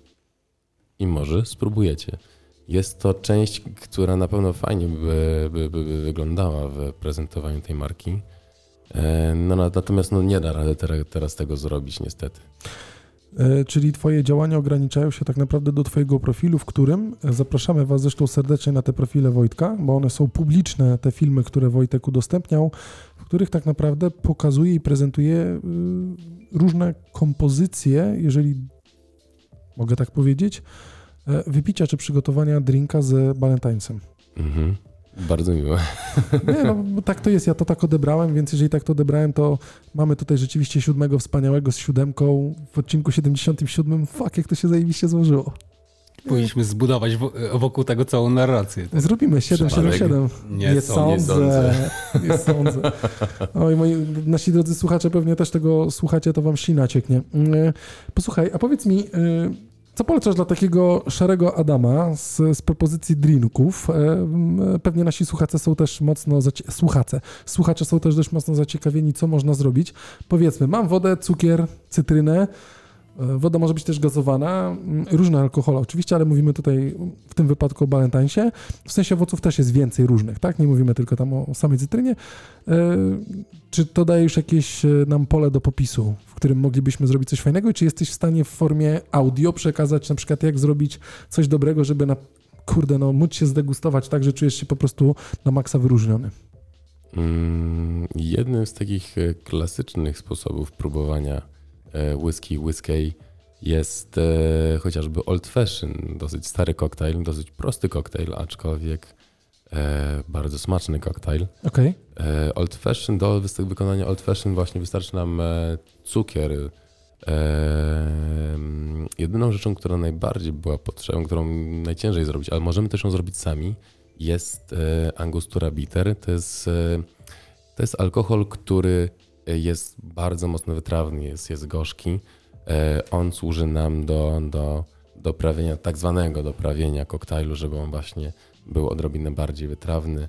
i może spróbujecie. Jest to część, która na pewno fajnie by, by, by, by wyglądała w prezentowaniu tej marki. E, No, na- natomiast no, nie da rady teraz, tego zrobić, niestety. E, Czyli Twoje działania ograniczają się tak naprawdę do Twojego profilu, w którym e, zapraszamy Was zresztą serdecznie na te profile Wojtka, bo one są publiczne, te filmy, które Wojtek udostępniał, w których tak naprawdę pokazuje i prezentuje y, różne kompozycje, jeżeli mogę tak powiedzieć, wypicia czy przygotowania drinka z Ballantynesem. Mhm. Bardzo miłe. Nie, no bo tak to jest, ja to tak odebrałem, więc jeżeli tak to odebrałem, to mamy tutaj rzeczywiście siódmego wspaniałego z siódemką w odcinku 77. Fuck, jak to się zajebiście złożyło. Powinniśmy zbudować wo- wokół tego całą narrację. Zrobimy 777. Nie Nie sądzę. sądzę. Nie sądzę. Oj, moi, nasi drodzy słuchacze pewnie też tego słuchacie, to wam ślina cieknie. Mm, Posłuchaj, a powiedz mi, y, co polecasz dla takiego szarego Adama z, z propozycji drinków? E, Pewnie nasi słuchacze są też mocno, słuchacze, słuchacze są też dość mocno zaciekawieni, co można zrobić. Powiedzmy, mam wodę, cukier, cytrynę, Woda może być też gazowana, różne alkohole oczywiście, ale mówimy tutaj w tym wypadku o Ballantinesie. W sensie owoców też jest więcej różnych, tak? Nie mówimy tylko tam o samej cytrynie. E, Czy to daje już jakieś e, nam pole do popisu, w którym moglibyśmy zrobić coś fajnego? Czy jesteś w stanie w formie audio przekazać na przykład jak zrobić coś dobrego, żeby na kurde, no móc się zdegustować tak, że czujesz się po prostu na maksa wyróżniony? Mm, Jednym z takich e, klasycznych sposobów próbowania e, whisky, whisky jest e, chociażby Old Fashion, dosyć stary koktajl, dosyć prosty koktajl, aczkolwiek e, bardzo smaczny koktajl. Okej, E, Old Fashion, do wy- wykonania Old Fashion właśnie wystarczy nam e, cukier. E, mm, jedyną rzeczą, która najbardziej była potrzebna, którą najciężej zrobić, ale możemy też ją zrobić sami, jest e, Angostura Bitter. To jest, e, to jest alkohol, który jest bardzo mocno wytrawny, jest, jest gorzki. E, on służy nam do, do doprawienia, tak zwanego doprawienia koktajlu, żeby on właśnie był odrobinę bardziej wytrawny,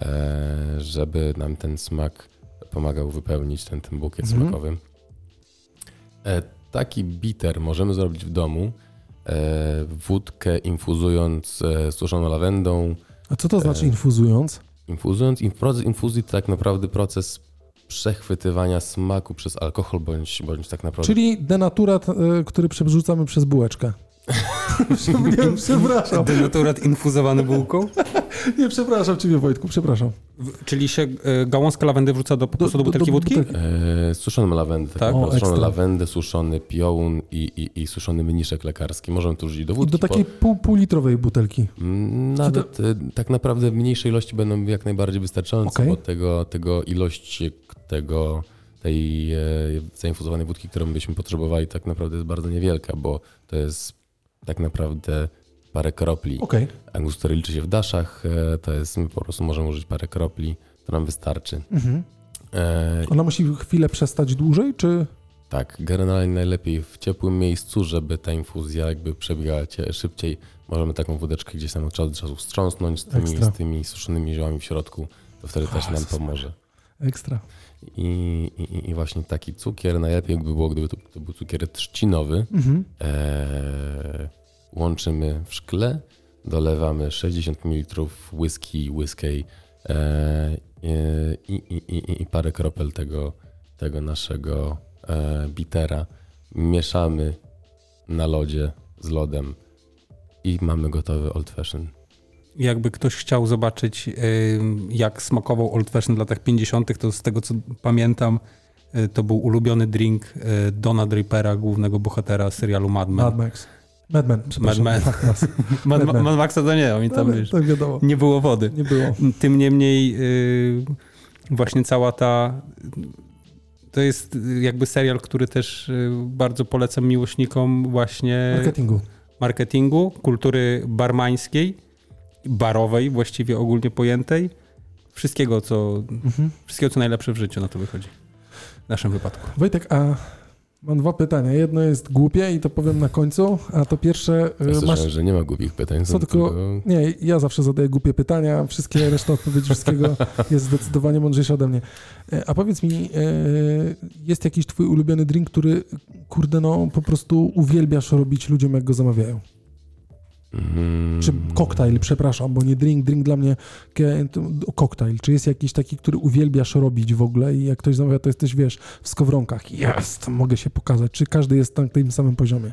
e, żeby nam ten smak pomagał wypełnić ten, ten bukiet Mhm. smakowy. E, taki bitter możemy zrobić w domu, wódkę infuzując suszoną lawendą, A co to znaczy infuzując? Infuzując, in- proces infuzji to tak naprawdę proces przechwytywania smaku przez alkohol, bądź, bądź tak naprawdę... Czyli denaturat, e, który przerzucamy przez bułeczkę. nie, przepraszam. Denaturat infuzowany bułką? Nie, przepraszam ciebie Wojtku, przepraszam. W- Czyli się e, gałązka lawendy wrzuca do, po prostu do, butelki wódki? E, suszoną lawendę, tak? O, suszoną ekstra. lawendę, suszony piołun i, i, i suszony mniszek lekarski. Możemy tu użyć do I wódki. do takiej pół, półlitrowej butelki. Po, Mm, nawet e, tak naprawdę mniejsze ilości będą jak najbardziej wystarczające, Okej. bo tego, tego ilości tego, tej e, zainfuzowanej wódki, którą byśmy potrzebowali, tak naprawdę jest bardzo niewielka, bo to jest tak naprawdę parę kropli. Okej. Angus, który liczy się w daszach, e, to jest, my po prostu możemy użyć parę kropli, to nam wystarczy. Mhm. E, Ona musi chwilę przestać dłużej, czy... tak, generalnie najlepiej w ciepłym miejscu, żeby ta infuzja jakby przebiegała cie, szybciej. Możemy taką wódeczkę gdzieś tam od czasu do czasu wstrząsnąć z tymi, z tymi suszonymi ziołami w środku, to wtedy też nam pomoże. Ekstra. I, i, I właśnie taki cukier, najlepiej jakby było, gdyby to, to był cukier trzcinowy, Mhm. e, łączymy w szkle, dolewamy 60 ml whisky, whisky e, i, i, i, i parę kropel tego, tego naszego e, bitera. Mieszamy na lodzie z lodem i mamy gotowy old fashion. Jakby ktoś chciał zobaczyć, y, jak smakował Old Fashion w latach 50., to z tego co pamiętam, y, to był ulubiony drink y, Dona Drapera, głównego bohatera serialu Mad Men. Mad Max. Mad Men, przepraszam. Men. Mad Max. Mad, Mad. Mad Maxa to nie, oni tam Ale wiesz, Tak wiadomo. nie było wody. Nie było. Tym niemniej właśnie cała ta to jest jakby serial, który też bardzo polecam miłośnikom właśnie Marketingu. marketingu, kultury barmańskiej, barowej właściwie ogólnie pojętej. Wszystkiego co, Mhm. wszystkiego, co najlepsze w życiu na to wychodzi. W naszym wypadku. Wojtek, a mam dwa pytania. Jedno jest głupie i to powiem na końcu, a to pierwsze Ja y, masz... słyszałem, że nie ma głupich pytań. Co są tylko- Nie, ja zawsze zadaję głupie pytania, wszystkie reszta odpowiedzi wszystkiego jest zdecydowanie mądrzejsza ode mnie. E, A powiedz mi, e, jest jakiś twój ulubiony drink, który, kurde, no po prostu uwielbiasz robić ludziom, jak go zamawiają? Mm. Czy koktajl, przepraszam, bo nie drink, drink dla mnie koktajl. Czy jest jakiś taki, który uwielbiasz robić w ogóle i jak ktoś zamawia, to jesteś, wiesz, w skowronkach. Jest, mogę się pokazać. Czy każdy jest na tym samym poziomie?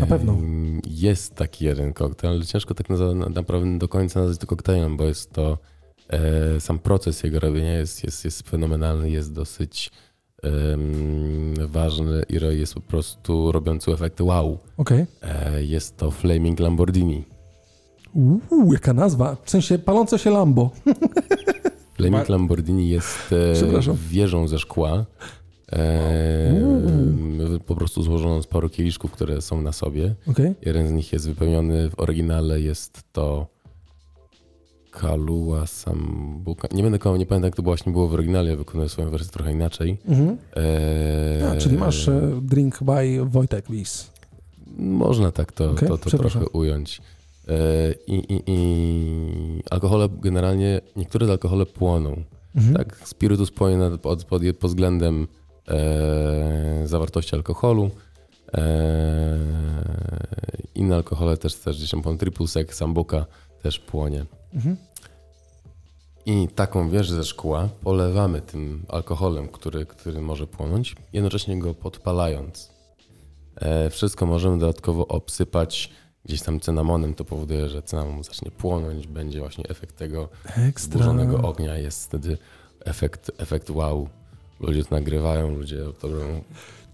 Na pewno. Jest taki jeden koktajl, ale ciężko tak na, na, naprawdę do końca nazwać to koktajlem, bo jest to e, sam proces jego robienia jest, jest, jest fenomenalny, jest dosyć ważny i jest po prostu robiący efekt wow. Okej. E, jest to Flaming Lamborghini. Uuu, jaka nazwa. W sensie palące się Lambo. Flaming Lamborghini jest e, wieżą ze szkła. E, po prostu złożoną z paru kieliszków, które są na sobie. Okej. Jeden z nich jest wypełniony w oryginale, jest to Kalua Sambuka. Nie będę koło, nie pamiętam jak to właśnie było w oryginale, wykonuję swoją wersję trochę inaczej. Mhm. Eee, A, czyli masz e, drink by Wojtek Wies. Można tak to, Okej, to, to trochę ująć. Eee, i, i, I alkohole generalnie, niektóre z alkohole płoną. Mhm. Tak, spirytus płonie nad, pod, pod, pod względem e, zawartości alkoholu. E, inne alkohole też, też gdzieś tam triple sec, sambuka też płonie. Mhm. I taką wieżę ze szkła polewamy tym alkoholem, który, który może płonąć, jednocześnie go podpalając. E, wszystko możemy dodatkowo obsypać gdzieś tam cynamonem, to powoduje, że cynamon zacznie płonąć, będzie właśnie efekt tego Ekstra. zburzonego ognia, jest wtedy efekt, efekt wow. Ludzie to nagrywają, ludzie to robią.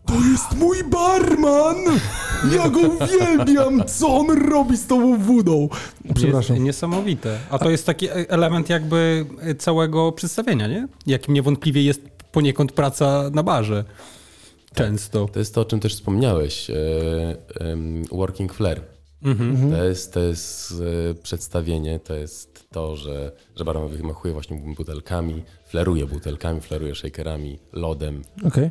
To jest mój barman! Ja go uwielbiam! Co on robi z tą wodą? Przepraszam. Jest niesamowite. A to jest taki e- element jakby całego przedstawienia, nie? Jakim niewątpliwie jest poniekąd praca na barze. Często. To jest to, o czym też wspomniałeś. E, working flair. Mhm. To jest, to jest e, przedstawienie, to jest to, że, że barman wymachuje właśnie butelkami, fleruje butelkami, fleruje shakerami, lodem. Okej. E,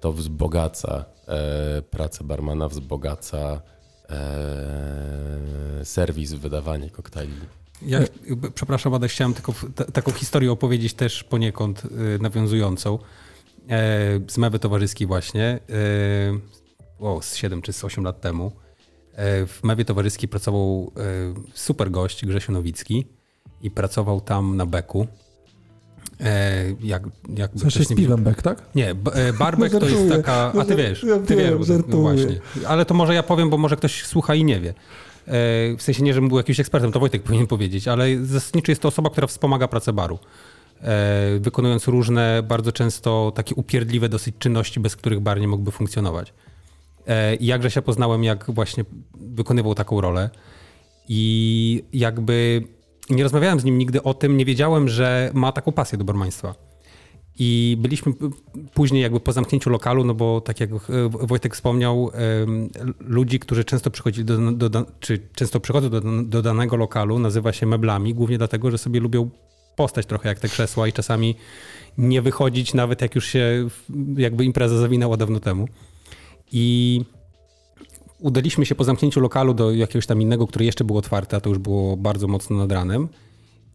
to wzbogaca e, pracę barmana, wzbogaca e, serwis, wydawanie koktajli. Ja, przepraszam, Adaś, chciałem tylko taką historię opowiedzieć też poniekąd nawiązującą. E, z mewy towarzyskiej właśnie, e, o, z 7 czy z 8 lat temu. E, w mewie towarzyskiej pracował e, super gość Grzesiu Nowicki i pracował tam na beku. E, jak, jakby W sensie ktoś nie back, tak? nie, e, barbek No to jest taka. No A ty żar- wiesz, ty wiem, wiesz, no właśnie. Ale to może ja powiem, bo może ktoś słucha i nie wie. E, W sensie nie, żebym był jakimś ekspertem, to Wojtek powinien powiedzieć, ale zasadniczo jest to osoba, która wspomaga pracę baru. E, Wykonując różne, bardzo często takie upierdliwe dosyć czynności, bez których bar nie mógłby funkcjonować. I jakże się poznałem, jak właśnie wykonywał taką rolę. I jakby nie rozmawiałem z nim nigdy o tym, nie wiedziałem, że ma taką pasję do barmaństwa. I byliśmy później jakby po zamknięciu lokalu, no bo tak jak e, Wojtek wspomniał, ludzi, którzy często przychodzili do, do, czy często przychodzą do, do danego lokalu, nazywa się meblami, głównie dlatego, że sobie lubią postać trochę jak te krzesła i czasami nie wychodzić, nawet jak już się jakby impreza zawinęła dawno temu. I udaliśmy się po zamknięciu lokalu do jakiegoś tam innego, które jeszcze było otwarte, a to już było bardzo mocno nad ranem.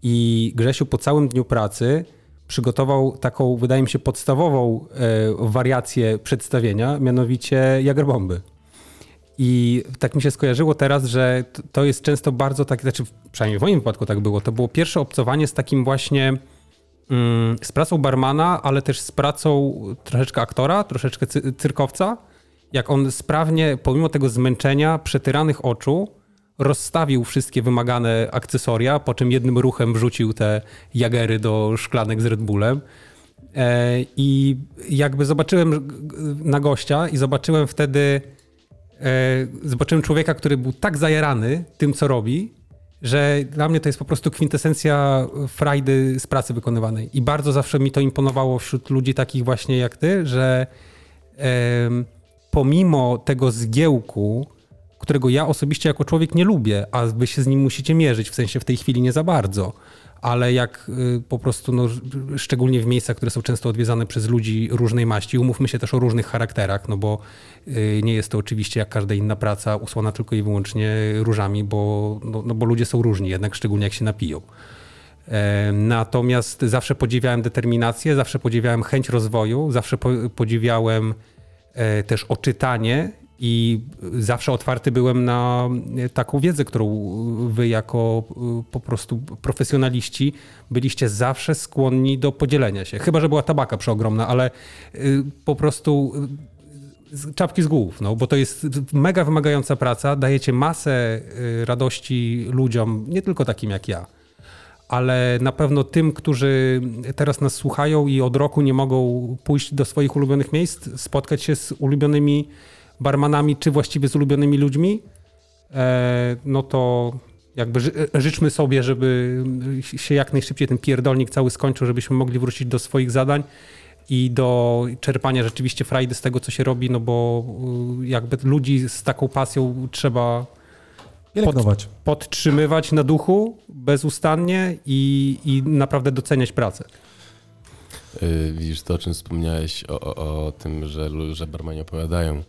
I Grzesiu po całym dniu pracy przygotował taką, wydaje mi się, podstawową e, wariację przedstawienia, mianowicie Jagerbomby. I tak mi się skojarzyło teraz, że to jest często bardzo tak, znaczy przynajmniej w moim wypadku tak było, to było pierwsze obcowanie z takim właśnie mm, z pracą barmana, ale też z pracą troszeczkę aktora, troszeczkę cy- cyrkowca, jak on sprawnie, pomimo tego zmęczenia, przetyranych oczu, rozstawił wszystkie wymagane akcesoria, po czym jednym ruchem wrzucił te jagery do szklanek z Red Bullem. E, I jakby zobaczyłem na gościa i zobaczyłem wtedy, e, zobaczyłem człowieka, który był tak zajarany tym, co robi, że dla mnie to jest po prostu kwintesencja frajdy z pracy wykonywanej. I bardzo zawsze mi to imponowało wśród ludzi takich właśnie jak ty, że pomimo tego zgiełku, którego ja osobiście jako człowiek nie lubię, a wy się z nim musicie mierzyć, w sensie w tej chwili nie za bardzo, ale jak y, po prostu, no, szczególnie w miejscach, które są często odwiedzane przez ludzi różnej maści, umówmy się też o różnych charakterach, no bo y, nie jest to oczywiście jak każda inna praca usłana tylko i wyłącznie różami, bo, no, no bo ludzie są różni, jednak szczególnie jak się napiją. E, Natomiast zawsze podziwiałem determinację, zawsze podziwiałem chęć rozwoju, zawsze po, podziwiałem też oczytanie i zawsze otwarty byłem na e, taką wiedzę, którą wy jako e, po prostu profesjonaliści byliście zawsze skłonni do podzielenia się. Chyba, że była tabaka przeogromna, ale e, po prostu e, czapki z głów, no, bo to jest mega wymagająca praca, dajecie masę e, radości ludziom, nie tylko takim jak ja ale na pewno tym, którzy teraz nas słuchają i od roku nie mogą pójść do swoich ulubionych miejsc, spotkać się z ulubionymi barmanami, czy właściwie z ulubionymi ludźmi, e, no to jakby ży, życzmy sobie, żeby się jak najszybciej ten pierdolnik cały skończył, żebyśmy mogli wrócić do swoich zadań i do czerpania rzeczywiście frajdy z tego, co się robi, no bo y, jakby ludzi z taką pasją trzeba Pielęgnować. podtrzymywać na duchu bezustannie i, i naprawdę doceniać pracę. Y, Widzisz to, o czym wspomniałeś, o, o, o tym, że, że barmani opowiadają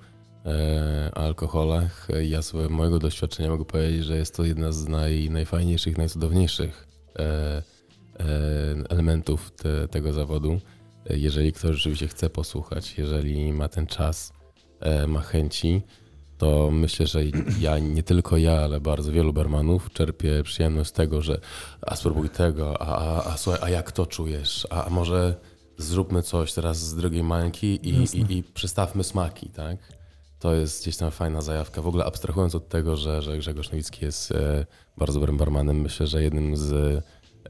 e, o alkoholach. Ja z mojego doświadczenia mogę powiedzieć, że jest to jedna z naj, najfajniejszych, najcudowniejszych e, e, elementów te, tego zawodu. E, Jeżeli ktoś rzeczywiście chce posłuchać, jeżeli ma ten czas, e, ma chęci, to myślę, że ja, nie tylko ja, ale bardzo wielu barmanów czerpie przyjemność z tego, że a spróbuj tego, a, a, a słuchaj, a jak to czujesz, a, a może zróbmy coś teraz z drugiej mańki i, i, i przystawmy smaki, tak? To jest gdzieś tam fajna zajawka. W ogóle abstrahując od tego, że, że Grzegorz Nowicki jest e, bardzo dobrym barmanem, myślę, że jednym z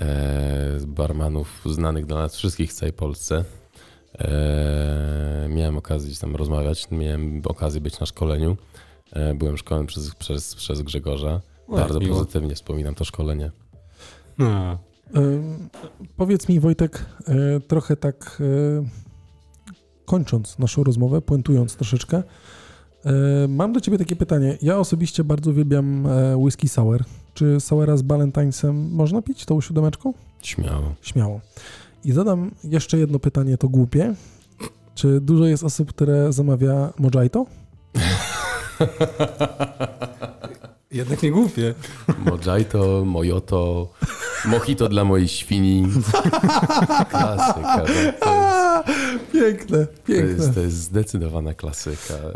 e, barmanów znanych dla nas wszystkich w całej Polsce. E, miałem okazję gdzieś tam rozmawiać, miałem okazję być na szkoleniu. E, byłem szkolony przez, przez, przez Grzegorza. O, Bardzo miło. pozytywnie wspominam to szkolenie. No. Ym, Powiedz mi, Wojtek, y, trochę tak kończąc naszą rozmowę, puentując troszeczkę, mam do ciebie takie pytanie. Ja osobiście bardzo uwielbiam e, whisky sour. Czy soura z Ballantainesem można pić tą siódemeczką? Śmiało. Śmiało. I zadam jeszcze jedno pytanie, to głupie. Czy dużo jest osób, które zamawia mojito? Jednak nie głupie. Mojito, mojoto, mojito dla mojej świni. Klasyka. To jest, Piękne, to piękne. jest, to jest zdecydowana klasyka. E,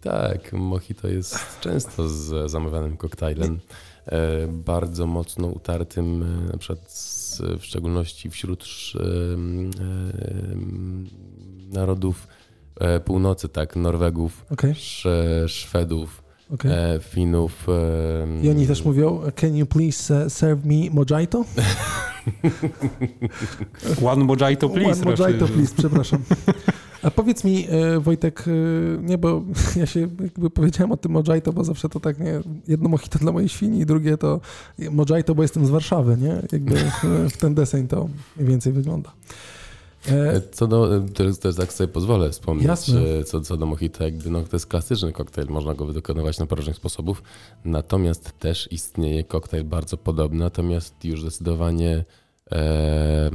Tak, mojito jest często z zamawianym koktajlem. e, Bardzo mocno utartym, e, na przykład w szczególności wśród narodów północy, tak, Norwegów, Sz, Szwedów, okej. e, Finów. I oni też mówią, can you please uh, serve me mojito? One mojito, please. One mojito, please, przepraszam. A powiedz mi, e, Wojtek, e, nie, bo ja się jakby powiedziałem o tym mojito, bo zawsze to tak, nie, jedno mojito dla mojej świni i drugie to mojito, bo jestem z Warszawy, nie? Jakby e, w ten deseń to mniej więcej wygląda. E, Co do, to jest tak sobie pozwolę wspomnieć, Jasne. co, co do mojito, jakby no, to jest klasyczny koktajl, można go wykonywać na różnych sposobów, natomiast też istnieje koktajl bardzo podobny, natomiast już zdecydowanie e, e,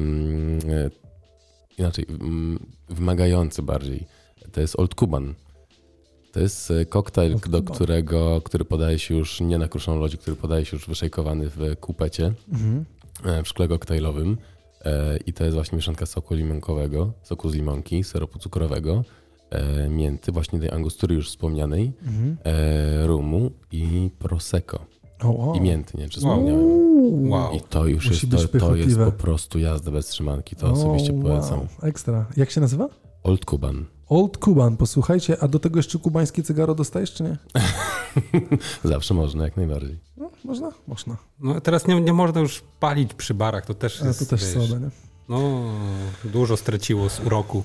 inaczej, wymagający bardziej. To jest Old Cuban. To jest e, koktajl, Old do Cuban. którego, który podaje się już nie na kruszoną lodzie, który podaje się już wyszejkowany w kupecie mhm. e, w szkle koktajlowym e, i to jest właśnie mieszanka soku limonkowego, soku z limonki, syropu cukrowego, e, mięty, właśnie tej angustury już wspomnianej, Mhm. e, rumu i prosecco. O, o. I mięty, nie czy Wow. wspomniałem. Wow. I to już Musi jest, to, to jest po prostu jazda bez trzymanki, to osobiście O, polecam. Wow. Ekstra. Jak się nazywa? Old Cuban. Old Cuban, posłuchajcie, a do tego jeszcze kubańskie cygaro dostajesz, czy nie? Zawsze można, jak najbardziej. No, można? Można. No, teraz nie, nie można już palić przy barach, to też jest, to też wiesz, słabe, nie? No, dużo straciło z uroku.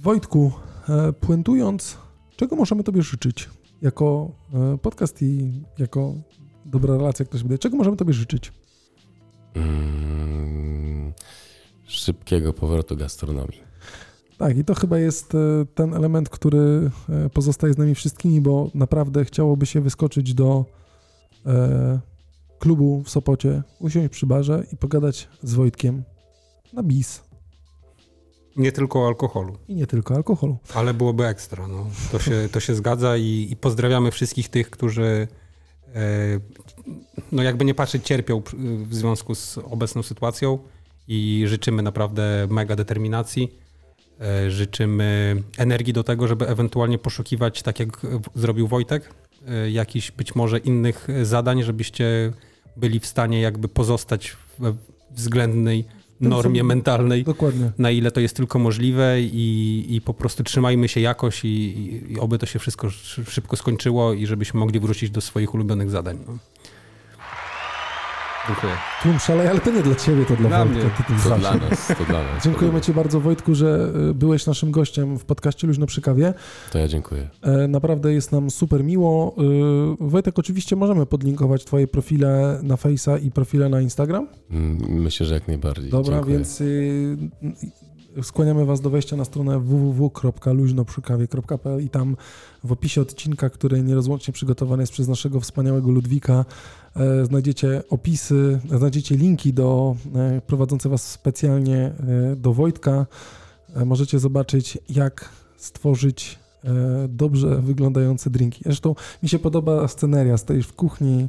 Wojtku, e, puentując, czego możemy Tobie życzyć jako e, podcast i jako dobra relacja, jak to się wydaje, czego możemy Tobie życzyć? Mm, szybkiego powrotu gastronomii. Tak, i to chyba jest e, ten element, który e, pozostaje z nami wszystkimi, bo naprawdę chciałoby się wyskoczyć do e, klubu w Sopocie, usiąść przy barze i pogadać z Wojtkiem na bis Nie tylko o alkoholu, i nie tylko alkoholu. ale byłoby ekstra. No. To, się, to się zgadza i, i pozdrawiamy wszystkich tych, którzy e, no jakby nie patrzeć cierpią w związku z obecną sytuacją i życzymy naprawdę mega determinacji. E, życzymy energii do tego, żeby ewentualnie poszukiwać, tak jak w- zrobił Wojtek, e, jakichś być może innych zadań, żebyście byli w stanie jakby pozostać we względnej normie co- mentalnej Dokładnie. na ile to jest tylko możliwe i, i po prostu trzymajmy się jakoś i, i, i oby to się wszystko szy- szybko skończyło i żebyśmy mogli wrócić do swoich ulubionych zadań. No. Dziękuję. Tłum szaleje, ale to nie dla Ciebie, to dla, Dla Wojtka. mnie. Ty tym To dla nas, to dla nas. Dziękujemy Ci bardzo, Wojtku, że y, byłeś naszym gościem w podcaście Luźno przy kawie. To ja dziękuję. E, Naprawdę jest nam super miło. Y, Wojtek, oczywiście możemy podlinkować Twoje profile na Face'a i profile na Instagram. Mm, Myślę, że jak najbardziej. Dobra, dziękuję. więc y, skłaniamy Was do wejścia na stronę www.luźnoprzykawie.pl i tam w opisie odcinka, który nierozłącznie przygotowany jest przez naszego wspaniałego Ludwika, e, znajdziecie opisy, znajdziecie linki do e, prowadzące Was specjalnie e, do Wojtka. Możecie zobaczyć, jak stworzyć dobrze wyglądające drinki. Zresztą mi się podoba sceneria. Stoisz w kuchni,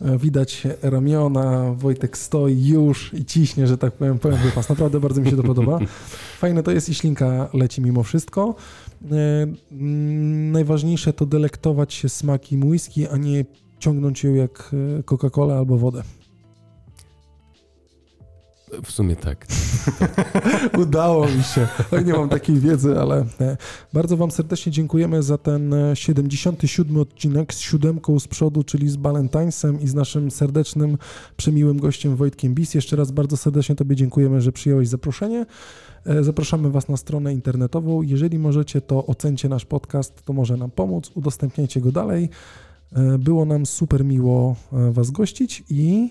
e, widać ramiona, Wojtek stoi już i ciśnie, że tak powiem, powiem wypas. Naprawdę bardzo mi się to podoba. Fajne to jest i ślinka leci mimo wszystko. E, Najważniejsze to delektować się smakiem whisky, a nie ciągnąć ją jak e, Coca-Cola albo wodę. W sumie tak. Udało mi się. Oj, nie mam takiej wiedzy, ale e, bardzo Wam serdecznie dziękujemy za ten e, 77 odcinek z siódemką z przodu, czyli z Valentinesem i z naszym serdecznym, przemiłym gościem Wojtkiem Bis. Jeszcze raz bardzo serdecznie Tobie dziękujemy, że przyjąłeś zaproszenie. E, Zapraszamy Was na stronę internetową. Jeżeli możecie, to ocencie nasz podcast, to może nam pomóc. Udostępniajcie go dalej. E, Było nam super miło e, Was gościć i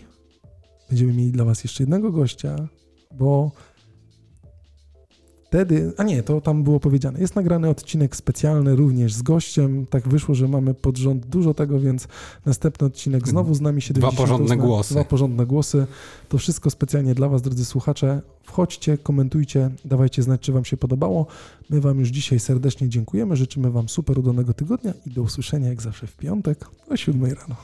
będziemy mieli dla Was jeszcze jednego gościa, bo wtedy, a nie, to tam było powiedziane, jest nagrany odcinek specjalny również z gościem. Tak wyszło, że mamy pod rząd dużo tego, więc następny odcinek znowu z nami 78. porządne głosy. Dwa porządne głosy. To wszystko specjalnie dla Was, drodzy słuchacze. Wchodźcie, komentujcie, dawajcie znać, czy Wam się podobało. My Wam już dzisiaj serdecznie dziękujemy. Życzymy Wam super udanego tygodnia i do usłyszenia jak zawsze w piątek o 7 rano.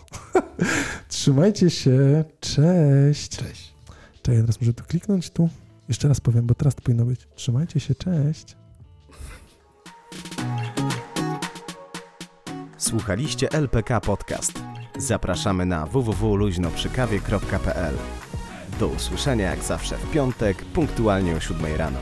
Trzymajcie się. Cześć. Cześć. Czekaj, teraz muszę tu kliknąć tu. Jeszcze raz powiem, bo teraz to powinno być. Trzymajcie się, cześć. Słuchaliście LPK Podcast. Zapraszamy na www.luźnoprzykawie.pl. Do usłyszenia jak zawsze w piątek, punktualnie o 7 rano.